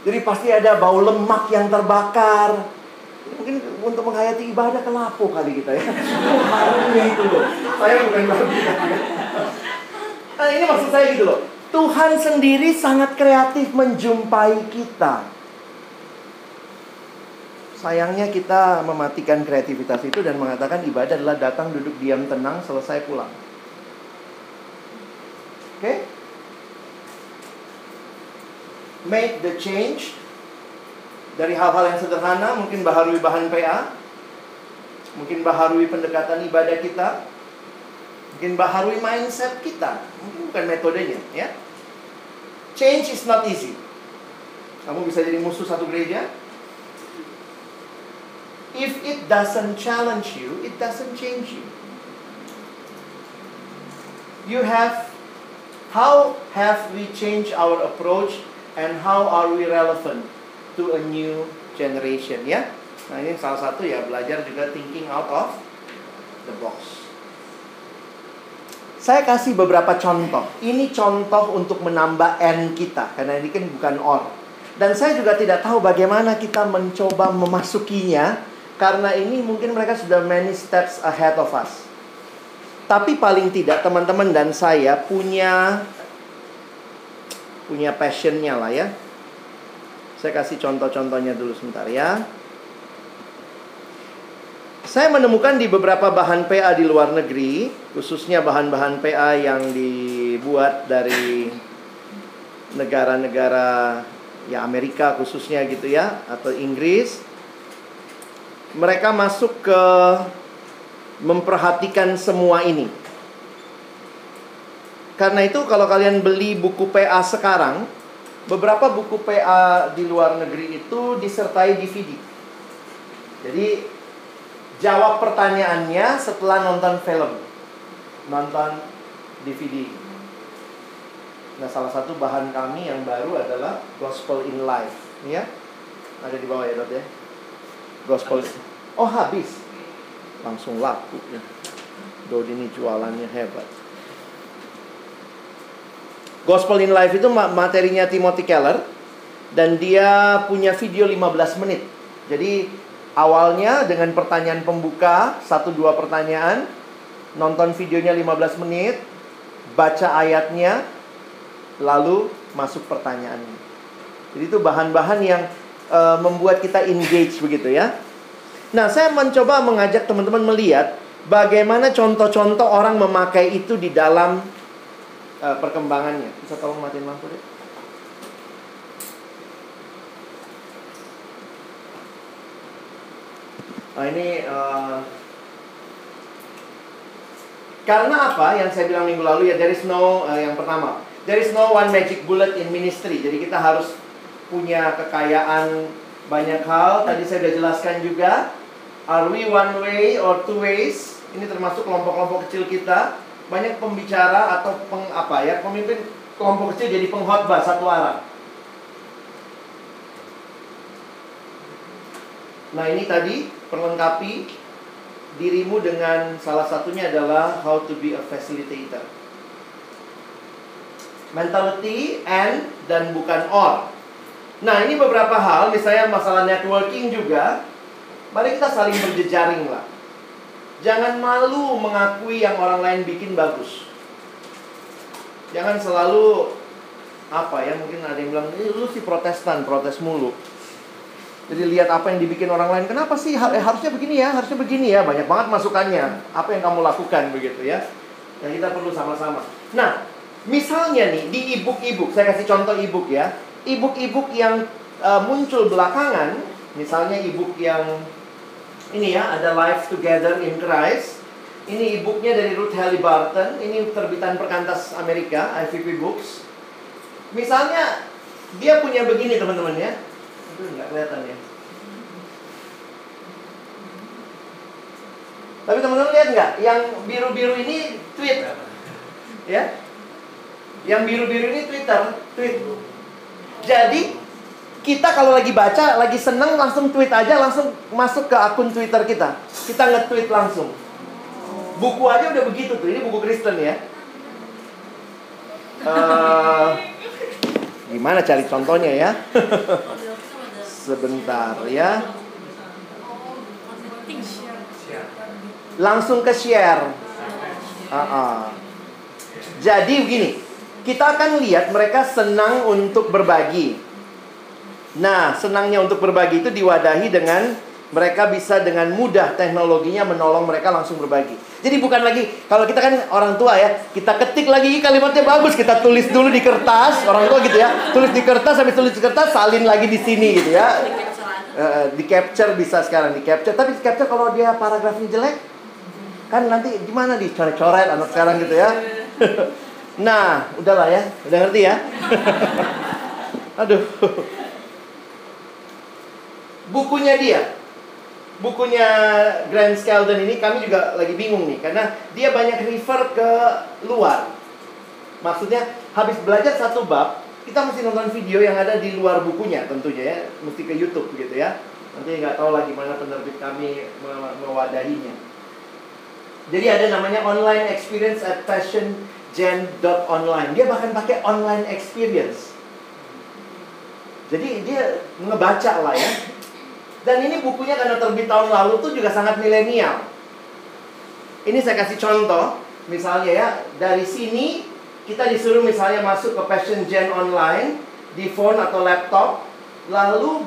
Jadi pasti ada bau lemak yang terbakar mungkin untuk menghayati ibadah ke lapo kali kita ya. Harumnya itu loh. Saya bukan babi. Nah, ini maksud saya gitu loh. Tuhan sendiri sangat kreatif menjumpai kita. Sayangnya kita mematikan kreativitas itu dan mengatakan ibadah adalah datang duduk diam tenang selesai pulang. Oke? Okay? Make the change dari hal-hal yang sederhana, mungkin baharui bahan PA, mungkin baharui pendekatan ibadah kita, mungkin baharui mindset kita, mungkin bukan metodenya, ya. Change is not easy. Kamu bisa jadi musuh satu gereja, If it doesn't challenge you, it doesn't change you. You have, how have we changed our approach and how are we relevant to a new generation ya? Nah ini salah satu ya belajar juga thinking out of the box. Saya kasih beberapa contoh. Ini contoh untuk menambah N kita karena ini kan bukan OR. Dan saya juga tidak tahu bagaimana kita mencoba memasukinya karena ini mungkin mereka sudah many steps ahead of us. Tapi paling tidak teman-teman dan saya punya punya passionnya lah ya. Saya kasih contoh-contohnya dulu sebentar ya. Saya menemukan di beberapa bahan PA di luar negeri, khususnya bahan-bahan PA yang dibuat dari negara-negara ya Amerika khususnya gitu ya atau Inggris mereka masuk ke memperhatikan semua ini. Karena itu kalau kalian beli buku PA sekarang, beberapa buku PA di luar negeri itu disertai DVD. Jadi jawab pertanyaannya setelah nonton film. Nonton DVD. Nah, salah satu bahan kami yang baru adalah Gospel in Life, ya. Ada di bawah ya, Dot ya gospel oh habis langsung laku ya Dodi ini jualannya hebat Gospel in Life itu materinya Timothy Keller dan dia punya video 15 menit. Jadi awalnya dengan pertanyaan pembuka, satu dua pertanyaan, nonton videonya 15 menit, baca ayatnya, lalu masuk pertanyaannya. Jadi itu bahan-bahan yang uh, membuat kita engage begitu ya. Nah, saya mencoba mengajak teman-teman melihat bagaimana contoh-contoh orang memakai itu di dalam uh, perkembangannya. Bisa tolong matiin lampu deh. Nah, ini uh, karena apa yang saya bilang minggu lalu ya there is no uh, yang pertama there is no one magic bullet in ministry. Jadi kita harus punya kekayaan banyak hal. Tadi saya sudah jelaskan juga. Are we one way or two ways? Ini termasuk kelompok-kelompok kecil kita. Banyak pembicara atau peng, apa ya pemimpin kelompok kecil jadi pengkhotbah satu arah. Nah ini tadi perlengkapi dirimu dengan salah satunya adalah how to be a facilitator. Mentality and dan bukan or. Nah, ini beberapa hal, misalnya masalah networking juga. Mari kita saling berjejaring lah. Jangan malu mengakui yang orang lain bikin bagus. Jangan selalu apa ya, mungkin ada yang bilang, eh, lu si protestan, protes mulu. Jadi lihat apa yang dibikin orang lain. Kenapa sih eh, harusnya begini ya, harusnya begini ya. Banyak banget masukannya. Apa yang kamu lakukan begitu ya. Dan kita perlu sama-sama. Nah, misalnya nih di ebook-ebook, saya kasih contoh ebook ya ebook-ebook yang uh, muncul belakangan, misalnya ebook yang ini ya, ada Life Together in Christ. Ini ebooknya dari Ruth Halliburton. Ini terbitan perkantas Amerika, IVP Books. Misalnya, dia punya begini teman-teman ya. Itu nggak kelihatan ya. Tapi teman-teman lihat nggak? Yang biru-biru ini tweet. Ya. Yang biru-biru ini Twitter, tweet. Jadi kita kalau lagi baca, lagi seneng langsung tweet aja, langsung masuk ke akun Twitter kita. Kita nge-tweet langsung. Buku aja udah begitu tuh. Ini buku Kristen ya. Uh, gimana cari contohnya ya? Sebentar ya. Langsung ke share. Uh -uh. Jadi begini, kita akan lihat mereka senang untuk berbagi. Nah, senangnya untuk berbagi itu diwadahi dengan mereka bisa dengan mudah teknologinya menolong mereka langsung berbagi. Jadi bukan lagi kalau kita kan orang tua ya, kita ketik lagi kalimatnya bagus, kita tulis dulu di kertas, orang tua gitu ya, tulis di kertas habis tulis di kertas salin lagi di sini gitu ya. Uh, di capture bisa sekarang di capture, tapi di capture kalau dia paragrafnya jelek, kan nanti gimana dicoret-coret anak sekarang gitu ya. nah, udahlah ya, udah ngerti ya. Aduh. Bukunya dia, bukunya Grant Skeldon ini kami juga lagi bingung nih karena dia banyak refer ke luar. Maksudnya habis belajar satu bab, kita mesti nonton video yang ada di luar bukunya tentunya ya, mesti ke YouTube gitu ya. Nanti nggak tahu lagi mana penerbit kami mewadahinya. Jadi ada namanya online experience at fashiongen.online. Dia bahkan pakai online experience. Jadi dia ngebaca lah ya dan ini bukunya karena terbit tahun lalu tuh juga sangat milenial. Ini saya kasih contoh, misalnya ya, dari sini kita disuruh misalnya masuk ke Passion Gen online di phone atau laptop, lalu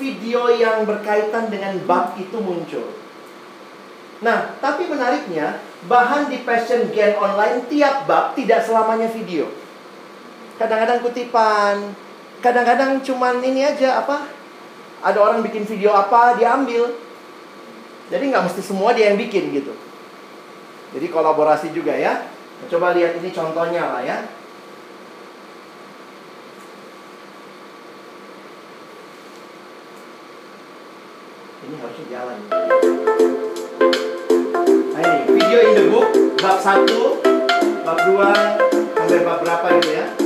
video yang berkaitan dengan bab itu muncul. Nah, tapi menariknya, bahan di Passion Gen online tiap bab tidak selamanya video. Kadang-kadang kutipan, kadang-kadang cuman ini aja apa? Ada orang bikin video apa dia ambil. Jadi nggak mesti semua dia yang bikin gitu. Jadi kolaborasi juga ya. Coba lihat ini contohnya lah ya. Ini harusnya jalan. Nah ini video in the book bab 1 bab 2 sampai bab berapa gitu ya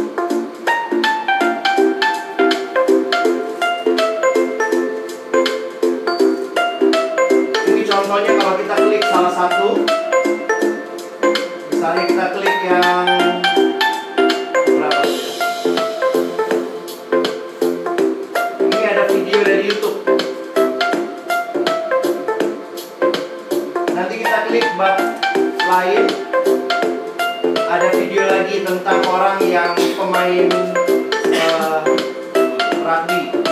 lain. Ada video lagi tentang orang yang pemain uh, rugby.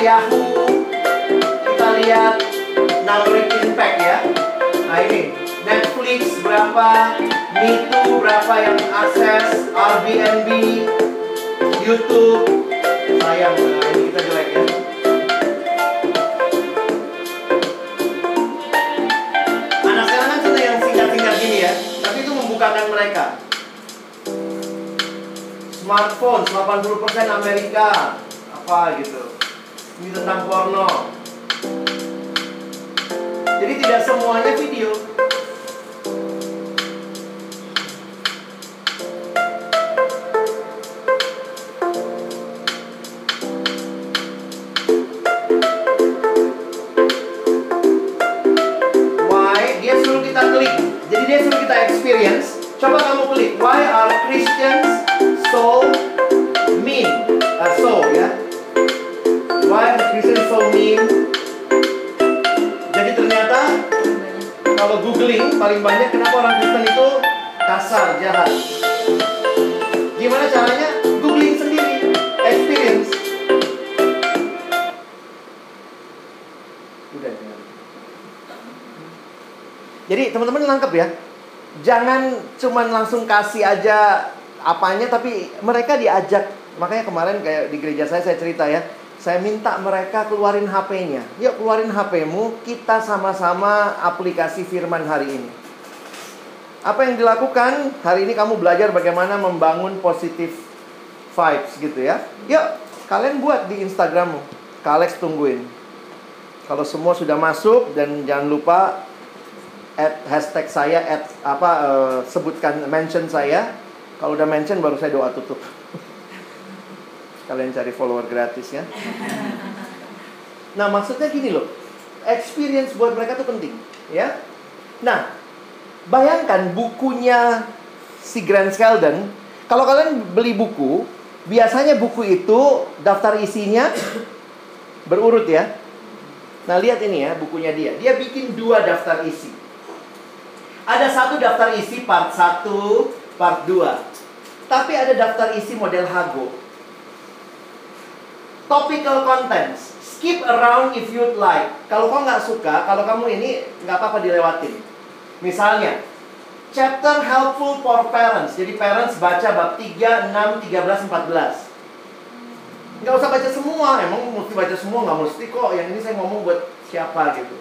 Yahoo. Kita lihat numeric impact ya. Nah ini Netflix berapa Mitu berapa yang akses Airbnb YouTube. Sayang nah ini kita jelek ya anak sekarang kan sudah yang singkat-singkat gini ya tapi itu membukakan mereka smartphone 80% Amerika apa gitu ini tentang porno. Jadi tidak semuanya video. Experience. Coba kamu klik. Why are Christians so mean? Uh, so ya. Why the Christian so mean? Jadi ternyata kalau googling paling banyak kenapa orang Kristen itu kasar, jahat. Gimana caranya? Googling sendiri, experience. Udah, Jadi teman-teman nangkep ya. Jangan cuman langsung kasih aja apanya tapi mereka diajak. Makanya kemarin kayak di gereja saya saya cerita ya saya minta mereka keluarin HP-nya. Yuk keluarin HP-mu, kita sama-sama aplikasi firman hari ini. Apa yang dilakukan? Hari ini kamu belajar bagaimana membangun positif vibes gitu ya. Yuk, kalian buat di Instagrammu. Kalex tungguin. Kalau semua sudah masuk dan jangan lupa add hashtag saya, add apa uh, sebutkan mention saya. Kalau udah mention baru saya doa tutup. Kalian cari follower gratis ya. Nah, maksudnya gini loh. Experience buat mereka tuh penting, ya. Nah, bayangkan bukunya si Grant Skeldon. Kalau kalian beli buku, biasanya buku itu daftar isinya berurut ya. Nah, lihat ini ya bukunya dia. Dia bikin dua daftar isi. Ada satu daftar isi part 1, part 2. Tapi ada daftar isi model Hago. Topical contents. Skip around if you'd like. Kalau kau nggak suka, kalau kamu ini nggak apa-apa dilewatin. Misalnya, chapter helpful for parents. Jadi parents baca bab 3, 6, 13, 14. Nggak usah baca semua, emang mesti baca semua nggak mesti kok. Yang ini saya ngomong buat siapa gitu.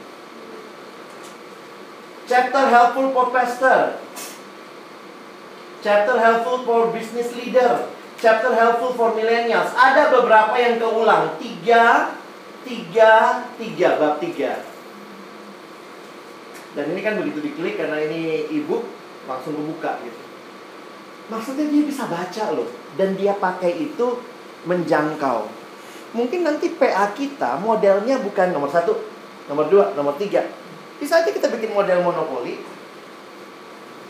Chapter helpful for pastor. Chapter helpful for business leader. Chapter helpful for millennials. Ada beberapa yang keulang. Tiga, tiga, tiga, bab tiga. Dan ini kan begitu diklik karena ini ebook langsung kebuka gitu. Maksudnya dia bisa baca loh. Dan dia pakai itu menjangkau. Mungkin nanti PA kita modelnya bukan nomor satu, nomor dua, nomor tiga. Bisa aja kita bikin model monopoli.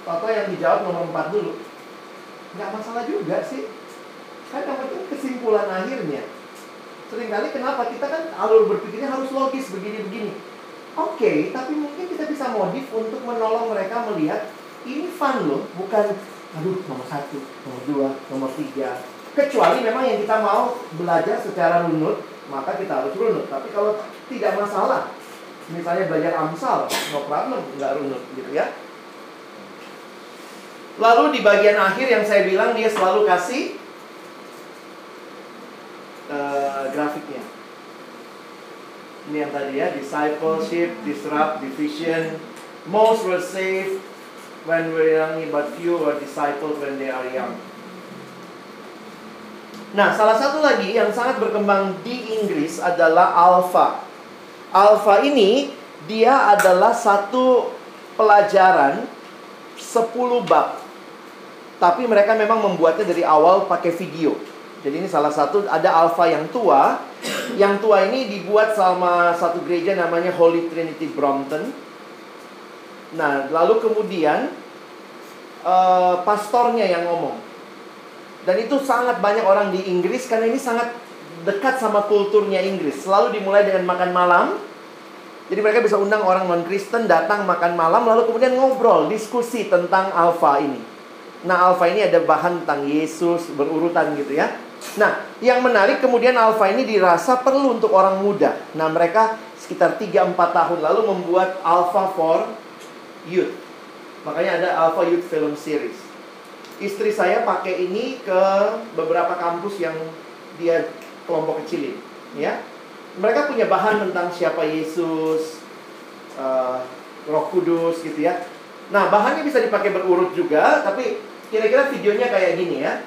Atau yang dijawab nomor empat dulu. Nggak masalah juga sih. Kan yang kesimpulan akhirnya. Seringkali kenapa kita kan alur berpikirnya harus logis begini-begini. Oke, okay, tapi mungkin kita bisa modif untuk menolong mereka melihat ini fun loh, bukan aduh nomor satu, nomor dua, nomor tiga. Kecuali memang yang kita mau belajar secara runut, maka kita harus runut. Tapi kalau tidak masalah, misalnya belajar Amsal, no problem, nggak runut gitu ya. Lalu di bagian akhir yang saya bilang dia selalu kasih uh, grafiknya. Ini yang tadi ya, discipleship, disrupt, division. Most were saved when we young, but few were disciples when they are young. Nah, salah satu lagi yang sangat berkembang di Inggris adalah alpha. Alpha ini dia adalah satu pelajaran 10 bab. Tapi mereka memang membuatnya dari awal pakai video. Jadi ini salah satu ada alfa yang tua. Yang tua ini dibuat sama satu gereja namanya Holy Trinity Brompton. Nah, lalu kemudian uh, pastornya yang ngomong. Dan itu sangat banyak orang di Inggris karena ini sangat dekat sama kulturnya Inggris. Selalu dimulai dengan makan malam. Jadi mereka bisa undang orang non-Kristen datang makan malam lalu kemudian ngobrol, diskusi tentang alfa ini. Nah, alfa ini ada bahan tentang Yesus berurutan gitu ya. Nah, yang menarik kemudian Alpha ini dirasa perlu untuk orang muda. Nah, mereka sekitar 3-4 tahun lalu membuat Alpha for Youth. Makanya ada Alpha Youth Film Series. Istri saya pakai ini ke beberapa kampus yang dia kelompok kecilin, ya. Mereka punya bahan tentang siapa Yesus, uh, Roh Kudus gitu ya. Nah, bahannya bisa dipakai berurut juga, tapi kira-kira videonya kayak gini ya.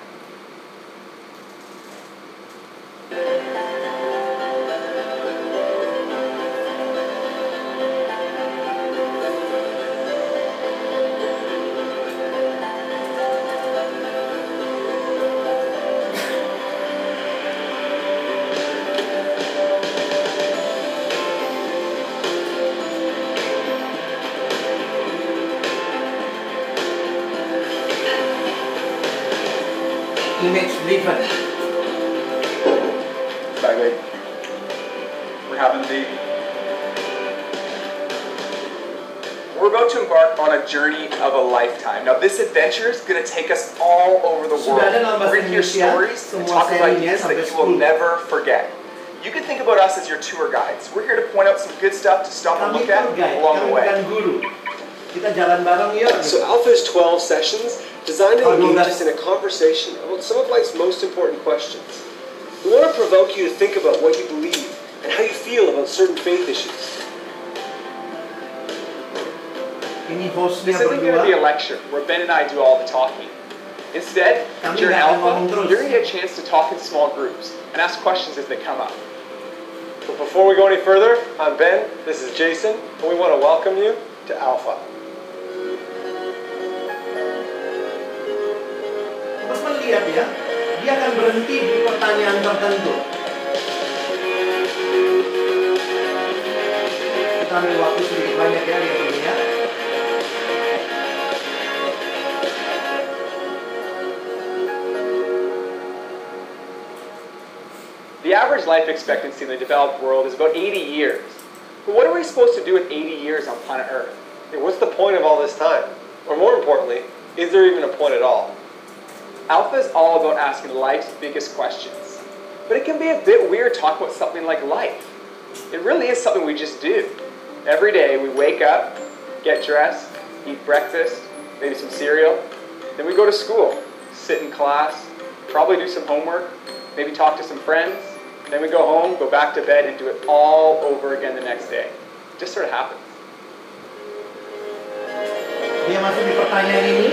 Stories and semua talk about serinya ideas that you will never forget. You can think about us as your tour guides. We're here to point out some good stuff to stop and look at along the way. bukan guru. Kita jalan bareng yuk. So Alpha is 12 sessions designed to engage us in a conversation about some of life's most important questions. We want to provoke you to think about what you believe and how you feel about certain faith issues. This isn't going to be a lecture where Ben and I do all the talking. Instead, nggak akan Alpha, you're going to get a chance to talk in small groups and ask questions as they come up. But before we go any further, I'm Ben, this is Jason, and we want to welcome you to Alpha. Teman lihat ya, dia akan berhenti di pertanyaan tertentu. Kita ambil waktu sedikit banyak ya The average life expectancy in the developed world is about 80 years. But what are we supposed to do with 80 years on planet Earth? What's the point of all this time? Or more importantly, is there even a point at all? Alpha is all about asking life's biggest questions. But it can be a bit weird talking about something like life. It really is something we just do. Every day we wake up, get dressed, eat breakfast, maybe some cereal. Then we go to school, sit in class, probably do some homework, maybe talk to some friends. Then we go home, go back to bed, and do it all over again the next day. It just sort of happens. Dia masuk di pertanyaan ini.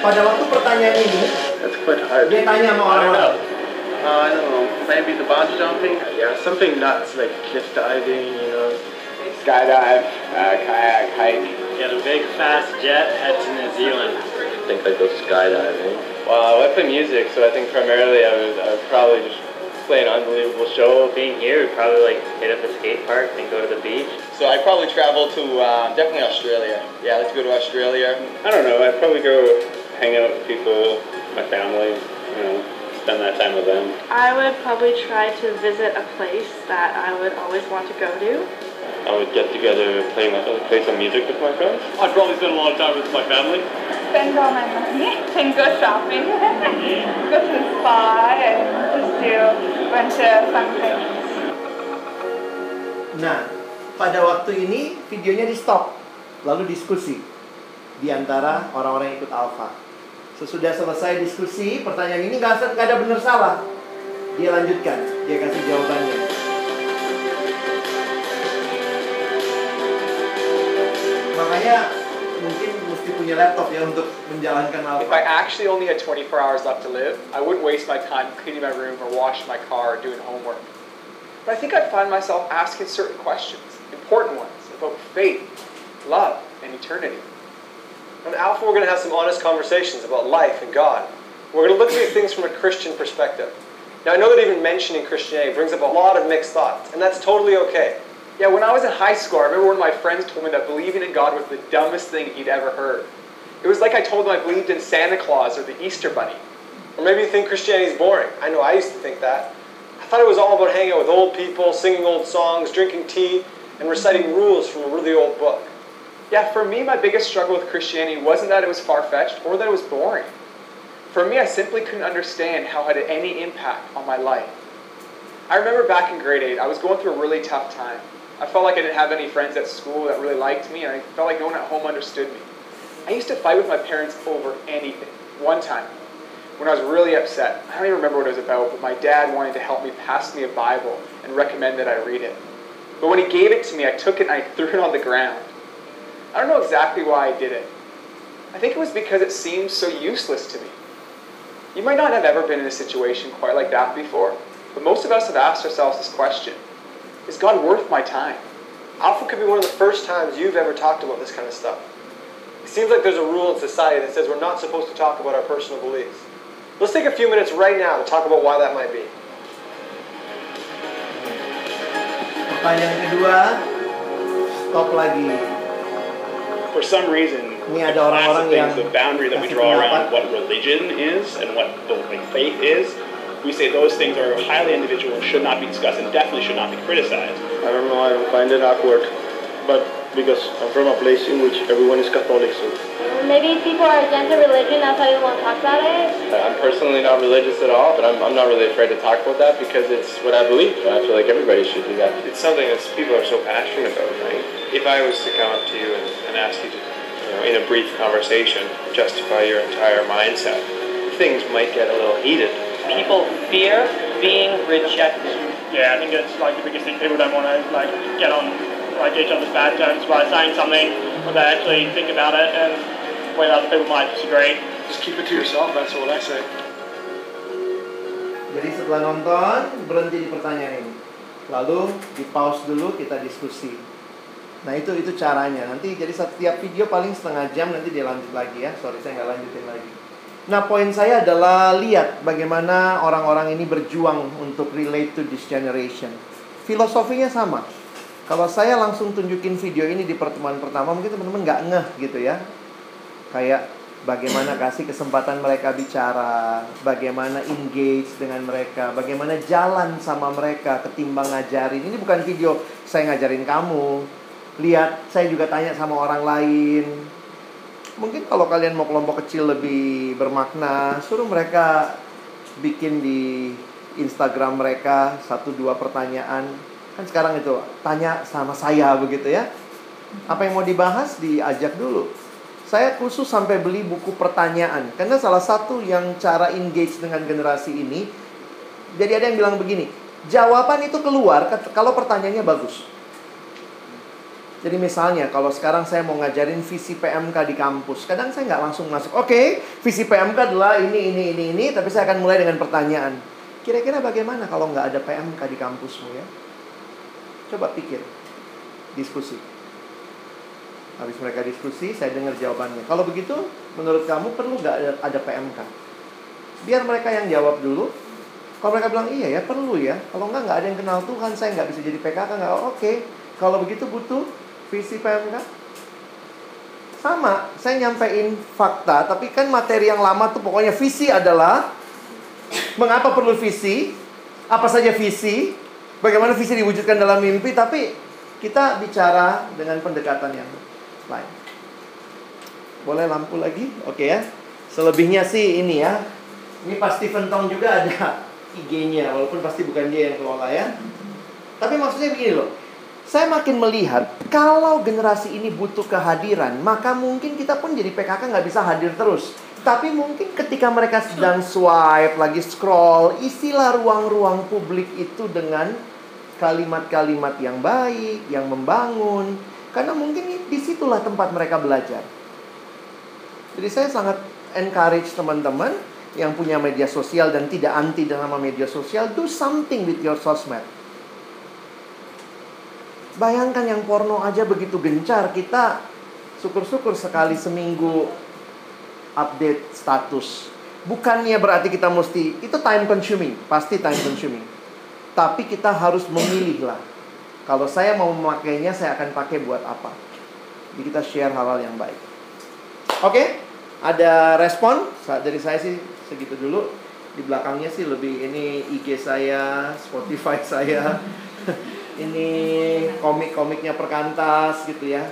Pada waktu pertanyaan ini, That's quite hard. dia tanya sama I don't orang-orang. know. Uh, I don't know. Maybe the bungee jumping. Yeah, something nuts like cliff diving. You know. Skydive, uh, kayak, hike. Get a big fast jet, head to New Zealand. I think I go skydiving. Well, I play music, so I think primarily I would, I would probably just play an unbelievable show. Being here, we'd probably like hit up a skate park and go to the beach. So I'd probably travel to uh, definitely Australia. Yeah, let's go to Australia. I don't know. I'd probably go hang out with people, my family, you know, spend that time with them. I would probably try to visit a place that I would always want to go to. I would get together, play, my, play some music with my friends. I'd probably spend a lot of time with my family. Spend all my money and go shopping, go to the spa, and just do a bunch of fun things. Nah, pada waktu ini videonya di stop, lalu diskusi di antara orang-orang yang ikut alfa. Sesudah selesai diskusi, pertanyaan ini nggak ada benar salah. Dia lanjutkan, dia kasih jawabannya. Makanya mungkin mesti punya laptop ya untuk menjalankan If I actually only had 24 hours left to live, I wouldn't waste my time cleaning my room or washing my car or doing homework. But I think I'd find myself asking certain questions, important ones, about faith, love, and eternity. On Alpha, we're going to have some honest conversations about life and God. We're going to look at these things from a Christian perspective. Now, I know that even mentioning Christianity brings up a lot of mixed thoughts, and that's totally okay. Yeah, when I was in high school, I remember one of my friends told me that believing in God was the dumbest thing he'd ever heard. It was like I told him I believed in Santa Claus or the Easter Bunny. Or maybe you think Christianity is boring. I know I used to think that. I thought it was all about hanging out with old people, singing old songs, drinking tea, and reciting rules from a really old book. Yeah, for me, my biggest struggle with Christianity wasn't that it was far fetched or that it was boring. For me, I simply couldn't understand how it had any impact on my life. I remember back in grade 8, I was going through a really tough time. I felt like I didn't have any friends at school that really liked me, and I felt like no one at home understood me. I used to fight with my parents over anything. One time, when I was really upset, I don't even remember what it was about, but my dad wanted to help me pass me a Bible and recommend that I read it. But when he gave it to me, I took it and I threw it on the ground. I don't know exactly why I did it. I think it was because it seemed so useless to me. You might not have ever been in a situation quite like that before, but most of us have asked ourselves this question Is God worth my time? Alpha could be one of the first times you've ever talked about this kind of stuff. It seems like there's a rule in society that says we're not supposed to talk about our personal beliefs. Let's take a few minutes right now to talk about why that might be. Pertanyaan kedua, stop lagi. For some reason, Ini the ada class orang-orang of things, yang the boundary that we draw around what religion is and what the like, faith is, we say those things are highly individual and should not be discussed and definitely should not be criticized. I don't know. I don't find it awkward, but because I'm from a place in which everyone is Catholic, so Maybe people are against the religion, that's why they won't talk about it. I'm personally not religious at all, but I'm, I'm not really afraid to talk about that because it's what I believe. I feel like everybody should do that. It's something that people are so passionate about, right? If I was to come up to you and, and ask you to, you know, in a brief conversation, justify your entire mindset, things might get a little heated. People fear being rejected. Yeah, I think it's like the biggest thing. People don't want to like get on like each other's bad terms by saying something, or they actually think about it and whether other people might disagree. Just keep it to yourself. That's what I say. Jadi setelah nonton, berhenti di pertanyaan ini. Lalu di pause dulu kita diskusi. Nah itu itu caranya. Nanti jadi setiap video paling setengah jam nanti dia lanjut lagi ya. Sorry saya nggak lanjutin lagi. Nah poin saya adalah lihat bagaimana orang-orang ini berjuang untuk relate to this generation. Filosofinya sama. Kalau saya langsung tunjukin video ini di pertemuan pertama mungkin teman-teman nggak ngeh gitu ya. Kayak bagaimana kasih kesempatan mereka bicara, bagaimana engage dengan mereka, bagaimana jalan sama mereka ketimbang ngajarin. Ini bukan video saya ngajarin kamu. Lihat, saya juga tanya sama orang lain. Mungkin kalau kalian mau kelompok kecil lebih bermakna, suruh mereka bikin di Instagram mereka satu dua pertanyaan. Kan sekarang itu tanya sama saya begitu ya. Apa yang mau dibahas diajak dulu. Saya khusus sampai beli buku pertanyaan karena salah satu yang cara engage dengan generasi ini jadi ada yang bilang begini, jawaban itu keluar kalau pertanyaannya bagus. Jadi misalnya kalau sekarang saya mau ngajarin visi PMK di kampus, kadang saya nggak langsung masuk. Oke, okay, visi PMK adalah ini, ini, ini, ini, tapi saya akan mulai dengan pertanyaan. Kira-kira bagaimana kalau nggak ada PMK di kampusmu ya? Coba pikir, diskusi. Habis mereka diskusi, saya dengar jawabannya. Kalau begitu, menurut kamu perlu nggak ada, PMK? Biar mereka yang jawab dulu. Kalau mereka bilang iya ya perlu ya. Kalau nggak nggak ada yang kenal Tuhan, saya nggak bisa jadi PKK nggak. Oke, okay. kalau begitu butuh visi PMK? Sama, saya nyampein fakta, tapi kan materi yang lama tuh pokoknya visi adalah mengapa perlu visi, apa saja visi, bagaimana visi diwujudkan dalam mimpi, tapi kita bicara dengan pendekatan yang lain. Boleh lampu lagi? Oke ya. Selebihnya sih ini ya. Ini pasti Stephen juga ada IG-nya, walaupun pasti bukan dia yang kelola ya. Tapi maksudnya begini loh saya makin melihat kalau generasi ini butuh kehadiran, maka mungkin kita pun jadi PKK nggak bisa hadir terus. Tapi mungkin ketika mereka sedang swipe, lagi scroll, isilah ruang-ruang publik itu dengan kalimat-kalimat yang baik, yang membangun. Karena mungkin di situlah tempat mereka belajar. Jadi saya sangat encourage teman-teman yang punya media sosial dan tidak anti dengan media sosial, do something with your sosmed. Bayangkan yang porno aja begitu gencar, kita syukur-syukur sekali seminggu update status. Bukannya berarti kita mesti itu time consuming, pasti time consuming. Tapi kita harus memilih lah. Kalau saya mau memakainya, saya akan pakai buat apa? Jadi kita share hal-hal yang baik. Oke, ada respon dari saya sih segitu dulu. Di belakangnya sih lebih ini IG saya, Spotify saya. Ini komik-komiknya perkantas gitu ya.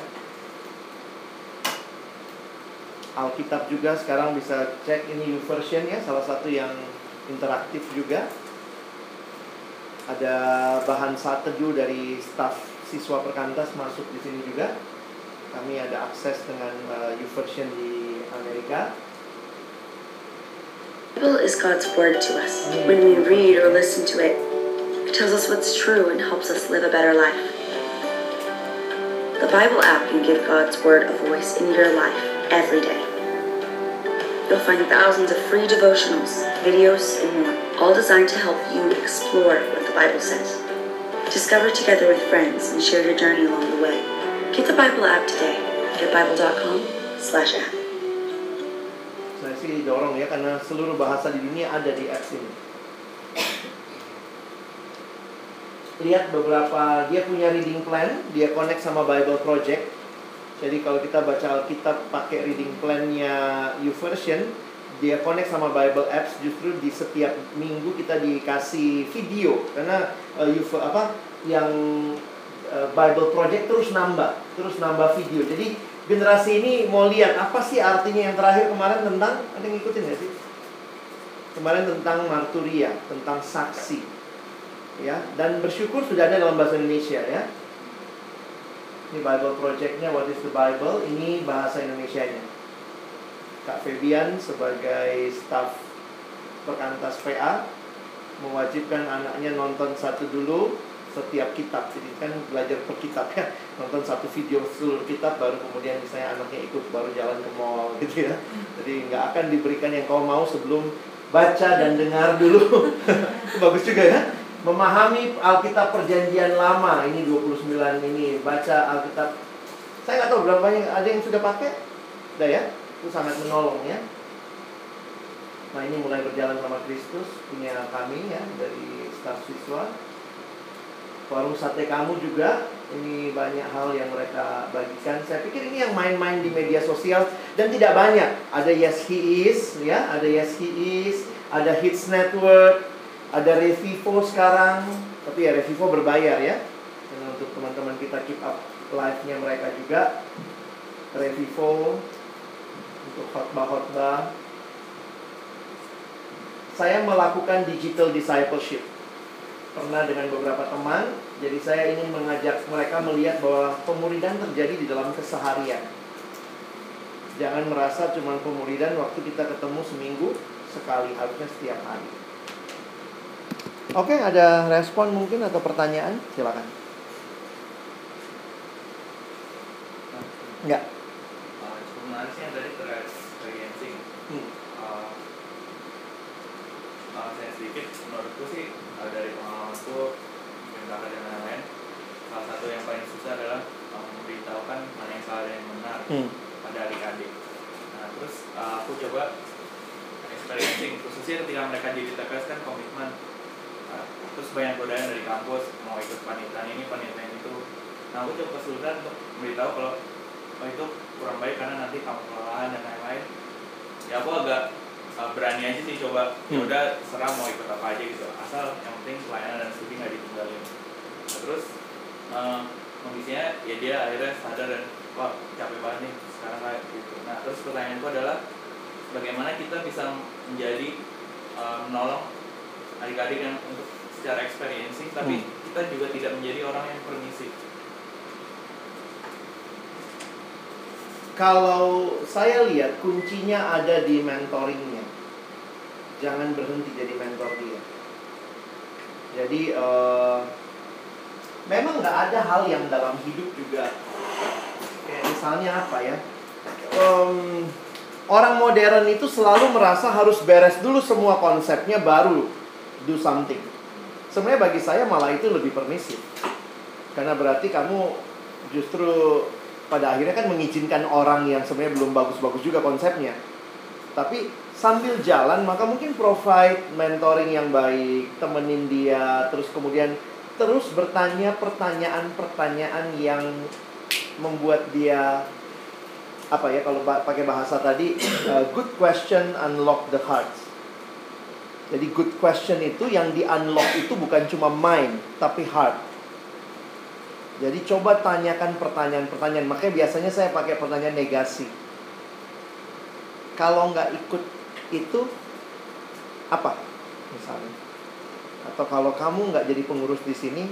Alkitab juga sekarang bisa cek ini version ya, salah satu yang interaktif juga. Ada bahan saat teduh dari staff siswa perkantas masuk di sini juga. Kami ada akses dengan uh, version di Amerika. Bible is God's word to us. When we read or listen to It tells us what's true and helps us live a better life. The Bible app can give God's Word a voice in your life every day. You'll find thousands of free devotionals, videos, and more, all designed to help you explore what the Bible says. Discover together with friends and share your journey along the way. Get the Bible app today at bible.com slash app. Saya sih dorong ya karena seluruh bahasa di dunia ada di apps ini. Lihat beberapa dia punya reading plan, dia connect sama Bible Project. Jadi kalau kita baca Alkitab pakai reading plan-nya YouVersion, dia connect sama Bible Apps justru di setiap minggu kita dikasih video karena uh, you, apa yang uh, Bible Project terus nambah, terus nambah video. Jadi generasi ini mau lihat apa sih artinya yang terakhir kemarin tentang ada yang ngikutin gak sih? Kemarin tentang marturia, tentang saksi ya dan bersyukur sudah ada dalam bahasa Indonesia ya. Ini Bible Projectnya What is the Bible? Ini bahasa Indonesia-nya. Kak Febian sebagai staff perkantas PA mewajibkan anaknya nonton satu dulu setiap kitab. Jadi kan belajar per kitab ya. Nonton satu video seluruh kitab baru kemudian misalnya anaknya ikut baru jalan ke mall gitu ya. Jadi nggak akan diberikan yang kau mau sebelum baca dan dengar dulu. Bagus juga ya memahami Alkitab Perjanjian Lama ini 29 ini baca Alkitab. Saya nggak tahu berapa banyak ada yang sudah pakai? Udah ya? Itu sangat menolong ya. Nah ini mulai berjalan sama Kristus punya kami ya dari staf siswa. Warung sate kamu juga ini banyak hal yang mereka bagikan. Saya pikir ini yang main-main di media sosial dan tidak banyak. Ada Yes He Is ya ada Yes He Is ada Hits Network ada Revivo sekarang, tapi ya Revivo berbayar ya. Dan untuk teman-teman kita keep up live-nya mereka juga. Revivo untuk khotbah-khotbah. Saya melakukan digital discipleship. Pernah dengan beberapa teman, jadi saya ingin mengajak mereka melihat bahwa pemuridan terjadi di dalam keseharian. Jangan merasa cuma pemuridan waktu kita ketemu seminggu sekali, harusnya setiap hari. Oke, ada respon mungkin atau pertanyaan? Silakan. Enggak. Uh, cukup menarik sih yang tadi terkait experiencing. Hmm. Uh, uh, saya sedikit, menurutku sih uh, dari pengalamanku mungkin kakak dan lain-lain, salah satu yang paling susah adalah uh, memberitahukan mana yang salah dan yang benar Hmm. pada adik-adik. Nah terus uh, aku coba experiencing, khususnya ketika mereka jadi TKS kan komitmen. Uh, terus banyak godaan dari kampus mau ikut panitia ini panitia itu. Nah aku coba kesulitan untuk memberitahu kalau oh itu kurang baik karena nanti kamu kelelahan dan lain-lain ya aku agak uh, berani aja sih coba ya Hmm. udah serah mau ikut apa aja gitu asal yang penting pelayanan dan studi nggak ditinggalin nah, terus uh, kondisinya ya dia akhirnya sadar dan wah capek banget nih sekarang kayak gitu nah terus pertanyaanku adalah bagaimana kita bisa menjadi uh, menolong adik-adik yang untuk secara experiencing tapi Hmm. kita juga tidak menjadi orang yang permisif Kalau saya lihat kuncinya ada di mentoringnya. Jangan berhenti jadi mentor dia. Jadi eh, memang nggak ada hal yang dalam hidup juga kayak misalnya apa ya? Em, orang modern itu selalu merasa harus beres dulu semua konsepnya baru do something. Sebenarnya bagi saya malah itu lebih permisif. Karena berarti kamu justru pada akhirnya kan mengizinkan orang yang sebenarnya belum bagus-bagus juga konsepnya. Tapi sambil jalan maka mungkin provide mentoring yang baik, temenin dia, terus kemudian terus bertanya pertanyaan-pertanyaan yang membuat dia apa ya kalau pakai bahasa tadi uh, good question unlock the hearts. Jadi good question itu yang di unlock itu bukan cuma mind tapi heart. Jadi coba tanyakan pertanyaan-pertanyaan. Makanya biasanya saya pakai pertanyaan negasi. Kalau nggak ikut itu apa misalnya? Atau kalau kamu nggak jadi pengurus di sini,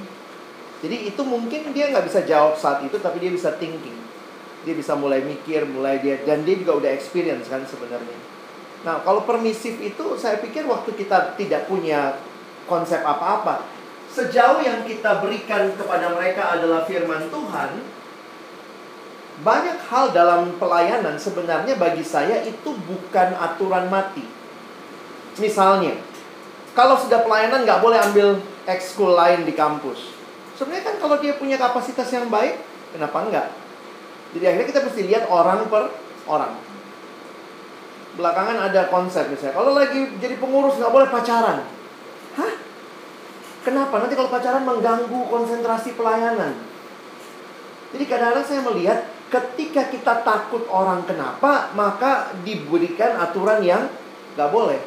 jadi itu mungkin dia nggak bisa jawab saat itu, tapi dia bisa thinking. Dia bisa mulai mikir, mulai dia dan dia juga udah experience kan sebenarnya. Nah kalau permisif itu saya pikir waktu kita tidak punya konsep apa-apa, sejauh yang kita berikan kepada mereka adalah firman Tuhan, banyak hal dalam pelayanan sebenarnya bagi saya itu bukan aturan mati. Misalnya, kalau sudah pelayanan nggak boleh ambil ekskul lain di kampus. Sebenarnya kan kalau dia punya kapasitas yang baik, kenapa enggak? Jadi akhirnya kita mesti lihat orang per orang. Belakangan ada konsep misalnya, kalau lagi jadi pengurus nggak boleh pacaran. Hah? Kenapa? Nanti kalau pacaran mengganggu konsentrasi pelayanan. Jadi kadang-kadang saya melihat ketika kita takut orang kenapa, maka diberikan aturan yang nggak boleh.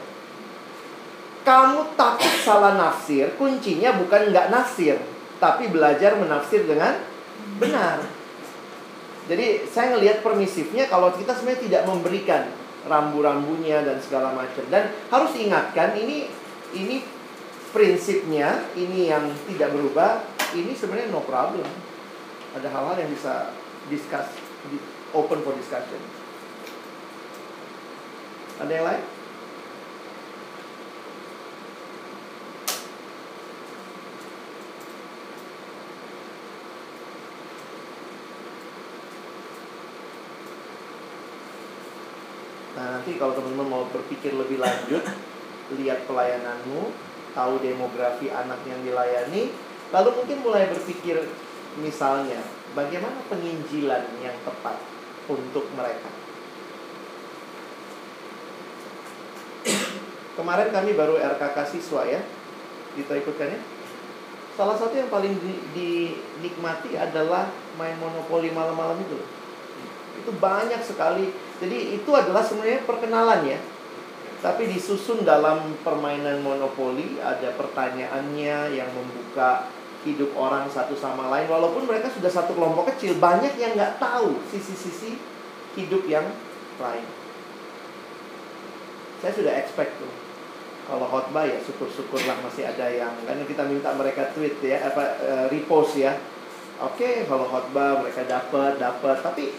Kamu takut salah nafsir, kuncinya bukan nggak nafsir, tapi belajar menafsir dengan benar. Jadi saya ngelihat permisifnya kalau kita sebenarnya tidak memberikan rambu-rambunya dan segala macam. Dan harus ingatkan ini ini prinsipnya, ini yang tidak berubah, ini sebenarnya no problem. Ada hal-hal yang bisa discuss, di- open for discussion. Ada yang lain? Nah, nanti kalau teman-teman mau berpikir lebih lanjut, lihat pelayananmu, tahu demografi anak yang dilayani, lalu mungkin mulai berpikir misalnya, bagaimana penginjilan yang tepat untuk mereka. Kemarin kami baru RKK siswa ya, kita ikutkan ya. Salah satu yang paling di- dinikmati adalah main monopoli malam-malam itu. Itu banyak sekali. Jadi itu adalah sebenarnya perkenalan ya. Tapi disusun dalam permainan monopoli ada pertanyaannya yang membuka hidup orang satu sama lain. Walaupun mereka sudah satu kelompok kecil, banyak yang nggak tahu sisi-sisi hidup yang lain. Saya sudah expect tuh. Kalau khotbah ya syukur-syukurlah masih ada yang karena kita minta mereka tweet ya apa uh, repost ya. Oke, kalau khotbah mereka dapat dapat tapi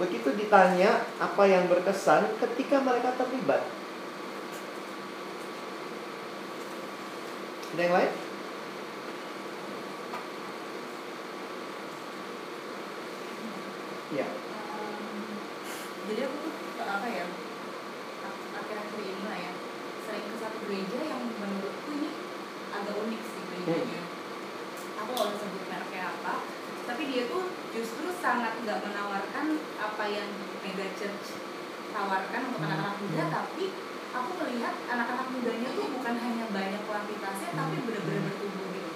begitu ditanya apa yang berkesan ketika mereka terlibat. Ada yang lain? Ya. jadi aku tuh apa ya akhir-akhir ini lah ya sering ke satu gereja yang menurutku ini agak unik sih gerejanya aku nggak usah sebut mereknya apa tapi dia tuh justru sangat nggak menawarkan apa yang mega church tawarkan untuk anak-anak muda tapi aku melihat anak-anak mudanya tuh bukan hanya banyak kuantitasnya tapi benar-benar bertumbuh gitu.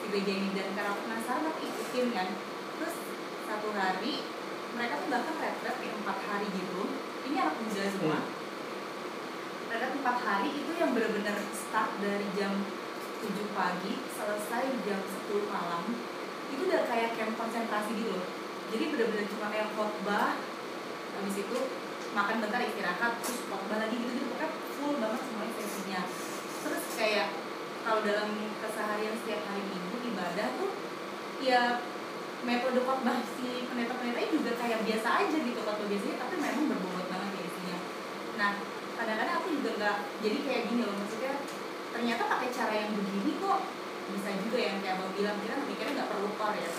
Di gereja ini dan karena aku penasaran aku ikutin kan terus satu hari mereka tuh bahkan retret kayak empat hari gitu. Ini anak muda semua. Retret empat hari itu yang benar-benar start dari jam 7 pagi selesai jam 10 malam. Itu udah kayak camp konsentrasi gitu loh jadi benar-benar cuma kayak khotbah habis itu makan bentar istirahat terus khotbah lagi gitu gitu pokoknya full banget semuanya sesinya. Terus kayak kalau dalam keseharian setiap hari minggu ibadah tuh ya metode khotbah si pendeta-pendeta juga kayak biasa aja gitu khotbah biasanya tapi memang berbobot banget ya isinya. Nah kadang-kadang aku juga nggak jadi kayak gini loh maksudnya ternyata pakai cara yang begini kok bisa juga yang kayak abang bilang kita mikirnya nggak perlu core ya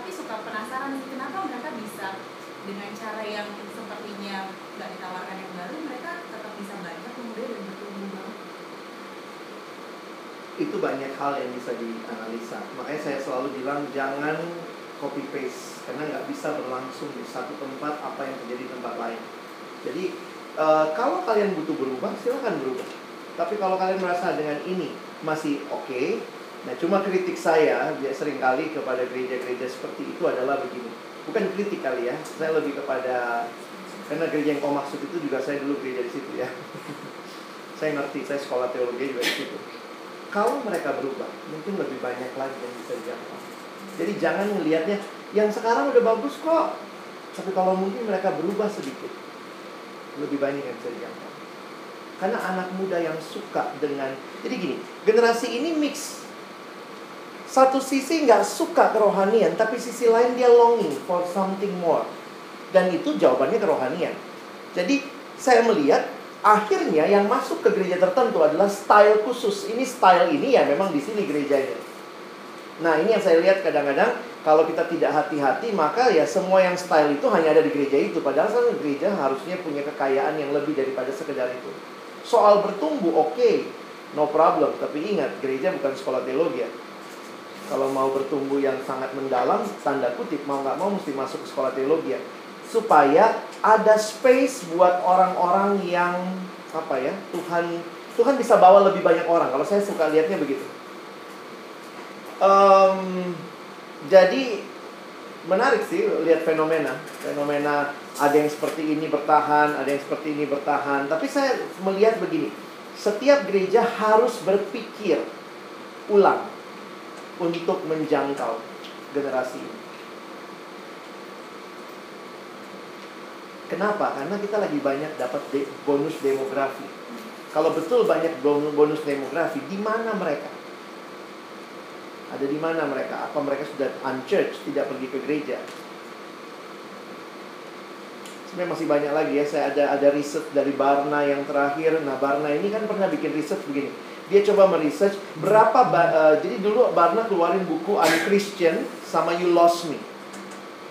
tapi suka penasaran sih kenapa mereka bisa dengan cara yang sepertinya nggak ditawarkan yang baru mereka tetap bisa banyak kemudian dan bertumbuh banget itu banyak hal yang bisa dianalisa. Makanya saya selalu bilang jangan copy paste karena nggak bisa berlangsung di satu tempat apa yang terjadi di tempat lain. Jadi uh, kalau kalian butuh berubah silahkan berubah. Tapi kalau kalian merasa dengan ini masih oke, okay, nah cuma kritik saya dia sering kali kepada gereja-gereja seperti itu adalah begini. Bukan kritik kali ya, saya lebih kepada karena gereja yang kau maksud itu juga saya dulu gereja di situ ya. saya ngerti, saya sekolah teologi juga di situ kalau mereka berubah, mungkin lebih banyak lagi yang bisa dijangkau. Jadi jangan melihatnya yang sekarang udah bagus kok. Tapi kalau mungkin mereka berubah sedikit, lebih banyak yang bisa dijangkau. Karena anak muda yang suka dengan Jadi gini, generasi ini mix Satu sisi nggak suka kerohanian Tapi sisi lain dia longing for something more Dan itu jawabannya kerohanian Jadi saya melihat akhirnya yang masuk ke gereja tertentu adalah style khusus. Ini style ini ya memang di sini gerejanya. Nah, ini yang saya lihat kadang-kadang kalau kita tidak hati-hati maka ya semua yang style itu hanya ada di gereja itu. Padahal kan gereja harusnya punya kekayaan yang lebih daripada sekedar itu. Soal bertumbuh oke, okay, no problem. Tapi ingat, gereja bukan sekolah teologi ya. Kalau mau bertumbuh yang sangat mendalam, tanda kutip mau nggak mau mesti masuk ke sekolah teologi ya. Supaya ada space buat orang-orang yang apa ya Tuhan Tuhan bisa bawa lebih banyak orang. Kalau saya suka lihatnya begitu. Um, jadi menarik sih lihat fenomena. Fenomena ada yang seperti ini bertahan ada yang seperti ini bertahan. Tapi saya melihat begini setiap gereja harus berpikir ulang untuk menjangkau generasi ini Kenapa? Karena kita lagi banyak dapat de bonus demografi. Kalau betul banyak bonus demografi, di mana mereka? Ada di mana mereka? Apa mereka sudah unchurched, tidak pergi ke gereja? Sebenarnya masih banyak lagi ya. Saya ada ada riset dari Barna yang terakhir. Nah, Barna ini kan pernah bikin riset begini. Dia coba meresearch berapa uh, jadi dulu Barna keluarin buku Unchristian sama You Lost Me.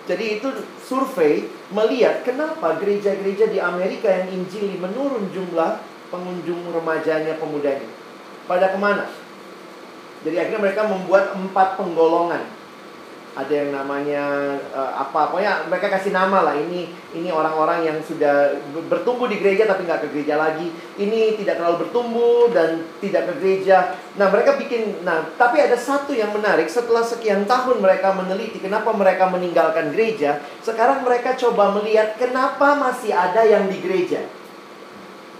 Jadi itu survei melihat kenapa gereja-gereja di Amerika yang injili menurun jumlah pengunjung remajanya pemudanya. Pada ke mana? Jadi akhirnya mereka membuat empat penggolongan ada yang namanya uh, apa pokoknya mereka kasih nama lah ini ini orang-orang yang sudah bertumbuh di gereja tapi nggak ke gereja lagi. Ini tidak terlalu bertumbuh dan tidak ke gereja. Nah mereka bikin nah tapi ada satu yang menarik. Setelah sekian tahun mereka meneliti kenapa mereka meninggalkan gereja sekarang mereka coba melihat kenapa masih ada yang di gereja.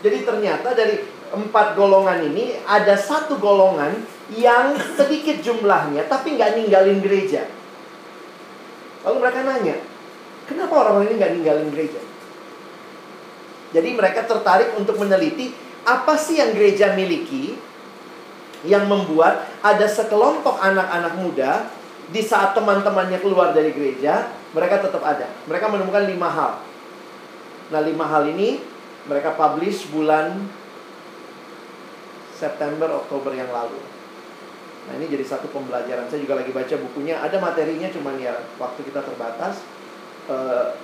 Jadi ternyata dari empat golongan ini ada satu golongan yang sedikit jumlahnya tapi nggak ninggalin gereja Lalu mereka nanya, kenapa orang-orang ini nggak ninggalin gereja? Jadi mereka tertarik untuk meneliti apa sih yang gereja miliki yang membuat ada sekelompok anak-anak muda di saat teman-temannya keluar dari gereja, mereka tetap ada. Mereka menemukan lima hal. Nah, lima hal ini mereka publish bulan September Oktober yang lalu. Nah ini jadi satu pembelajaran. Saya juga lagi baca bukunya. Ada materinya, cuman ya waktu kita terbatas. E,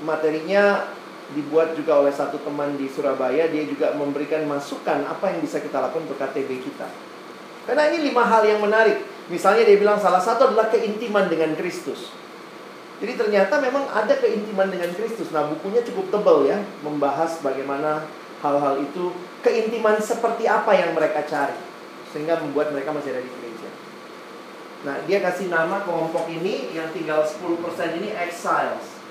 materinya dibuat juga oleh satu teman di Surabaya. Dia juga memberikan masukan apa yang bisa kita lakukan untuk KTB kita. Karena ini lima hal yang menarik. Misalnya dia bilang salah satu adalah keintiman dengan Kristus. Jadi ternyata memang ada keintiman dengan Kristus. Nah bukunya cukup tebal ya, membahas bagaimana hal-hal itu keintiman seperti apa yang mereka cari sehingga membuat mereka masih ada di gereja. Nah, dia kasih nama kelompok ini yang tinggal 10% ini exiles.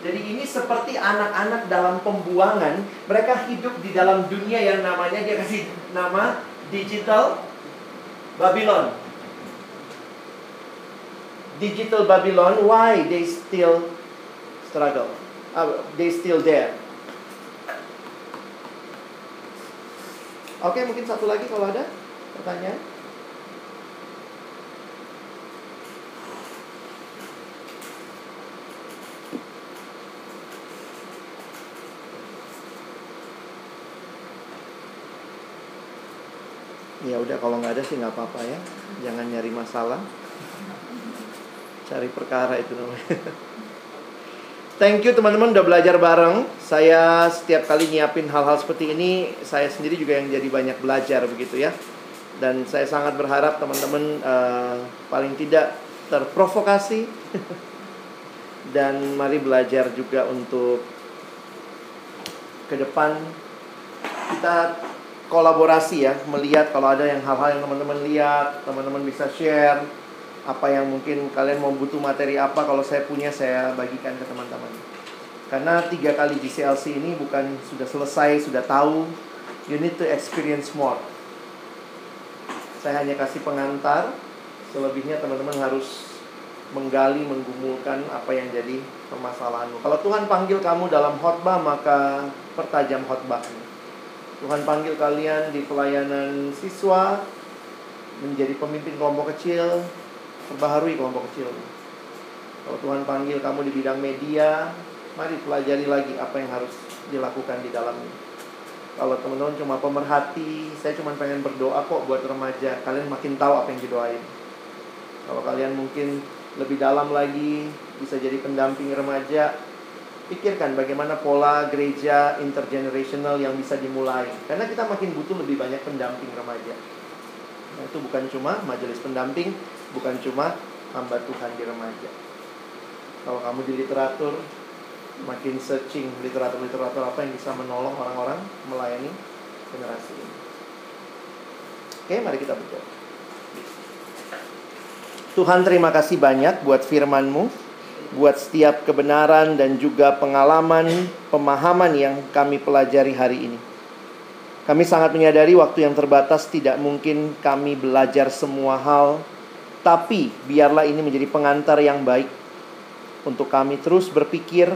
Jadi ini seperti anak-anak dalam pembuangan, mereka hidup di dalam dunia yang namanya dia kasih nama digital Babylon. Digital Babylon, why they still struggle? Uh, they still there. Oke, mungkin satu lagi kalau ada pertanyaan. Ya udah kalau nggak ada sih nggak apa-apa ya. Jangan nyari masalah. Cari perkara itu namanya. Thank you teman-teman udah belajar bareng. Saya setiap kali nyiapin hal-hal seperti ini, saya sendiri juga yang jadi banyak belajar begitu ya. Dan saya sangat berharap teman-teman uh, paling tidak terprovokasi dan mari belajar juga untuk ke depan kita kolaborasi ya, melihat kalau ada yang hal-hal yang teman-teman lihat, teman-teman bisa share apa yang mungkin kalian mau butuh materi apa kalau saya punya saya bagikan ke teman-teman. Karena tiga kali GCLC ini bukan sudah selesai sudah tahu you need to experience more. Saya hanya kasih pengantar selebihnya teman-teman harus menggali menggumulkan apa yang jadi permasalahanmu. Kalau Tuhan panggil kamu dalam khotbah maka pertajam khotbahnya Tuhan panggil kalian di pelayanan siswa menjadi pemimpin kelompok kecil perbaharui kelompok kecil. Kalau Tuhan panggil kamu di bidang media, mari pelajari lagi apa yang harus dilakukan di dalamnya. Kalau teman-teman cuma pemerhati, saya cuma pengen berdoa kok buat remaja. Kalian makin tahu apa yang didoain. Kalau kalian mungkin lebih dalam lagi, bisa jadi pendamping remaja, pikirkan bagaimana pola gereja intergenerational yang bisa dimulai. Karena kita makin butuh lebih banyak pendamping remaja. Nah, itu bukan cuma majelis pendamping, bukan cuma hamba Tuhan di remaja. Kalau kamu di literatur, makin searching literatur-literatur apa yang bisa menolong orang-orang melayani generasi ini. Oke, mari kita berdoa. Tuhan terima kasih banyak buat firman-Mu, buat setiap kebenaran dan juga pengalaman, pemahaman yang kami pelajari hari ini. Kami sangat menyadari waktu yang terbatas tidak mungkin kami belajar semua hal tapi biarlah ini menjadi pengantar yang baik untuk kami terus berpikir,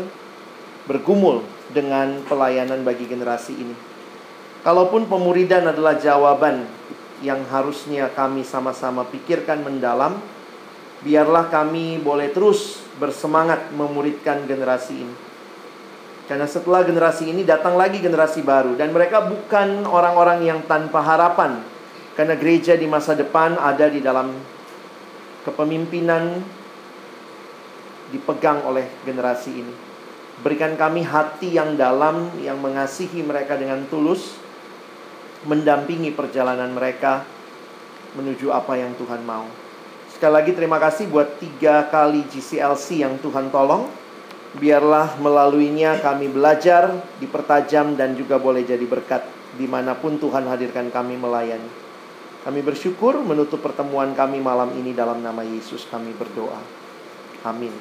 bergumul dengan pelayanan bagi generasi ini. Kalaupun pemuridan adalah jawaban yang harusnya kami sama-sama pikirkan mendalam, biarlah kami boleh terus bersemangat memuridkan generasi ini. Karena setelah generasi ini datang lagi generasi baru dan mereka bukan orang-orang yang tanpa harapan. Karena gereja di masa depan ada di dalam kepemimpinan dipegang oleh generasi ini. Berikan kami hati yang dalam, yang mengasihi mereka dengan tulus, mendampingi perjalanan mereka menuju apa yang Tuhan mau. Sekali lagi terima kasih buat tiga kali GCLC yang Tuhan tolong. Biarlah melaluinya kami belajar, dipertajam dan juga boleh jadi berkat di mana pun Tuhan hadirkan kami melayani. Kami bersyukur menutup pertemuan kami malam ini dalam nama Yesus kami berdoa. Amin.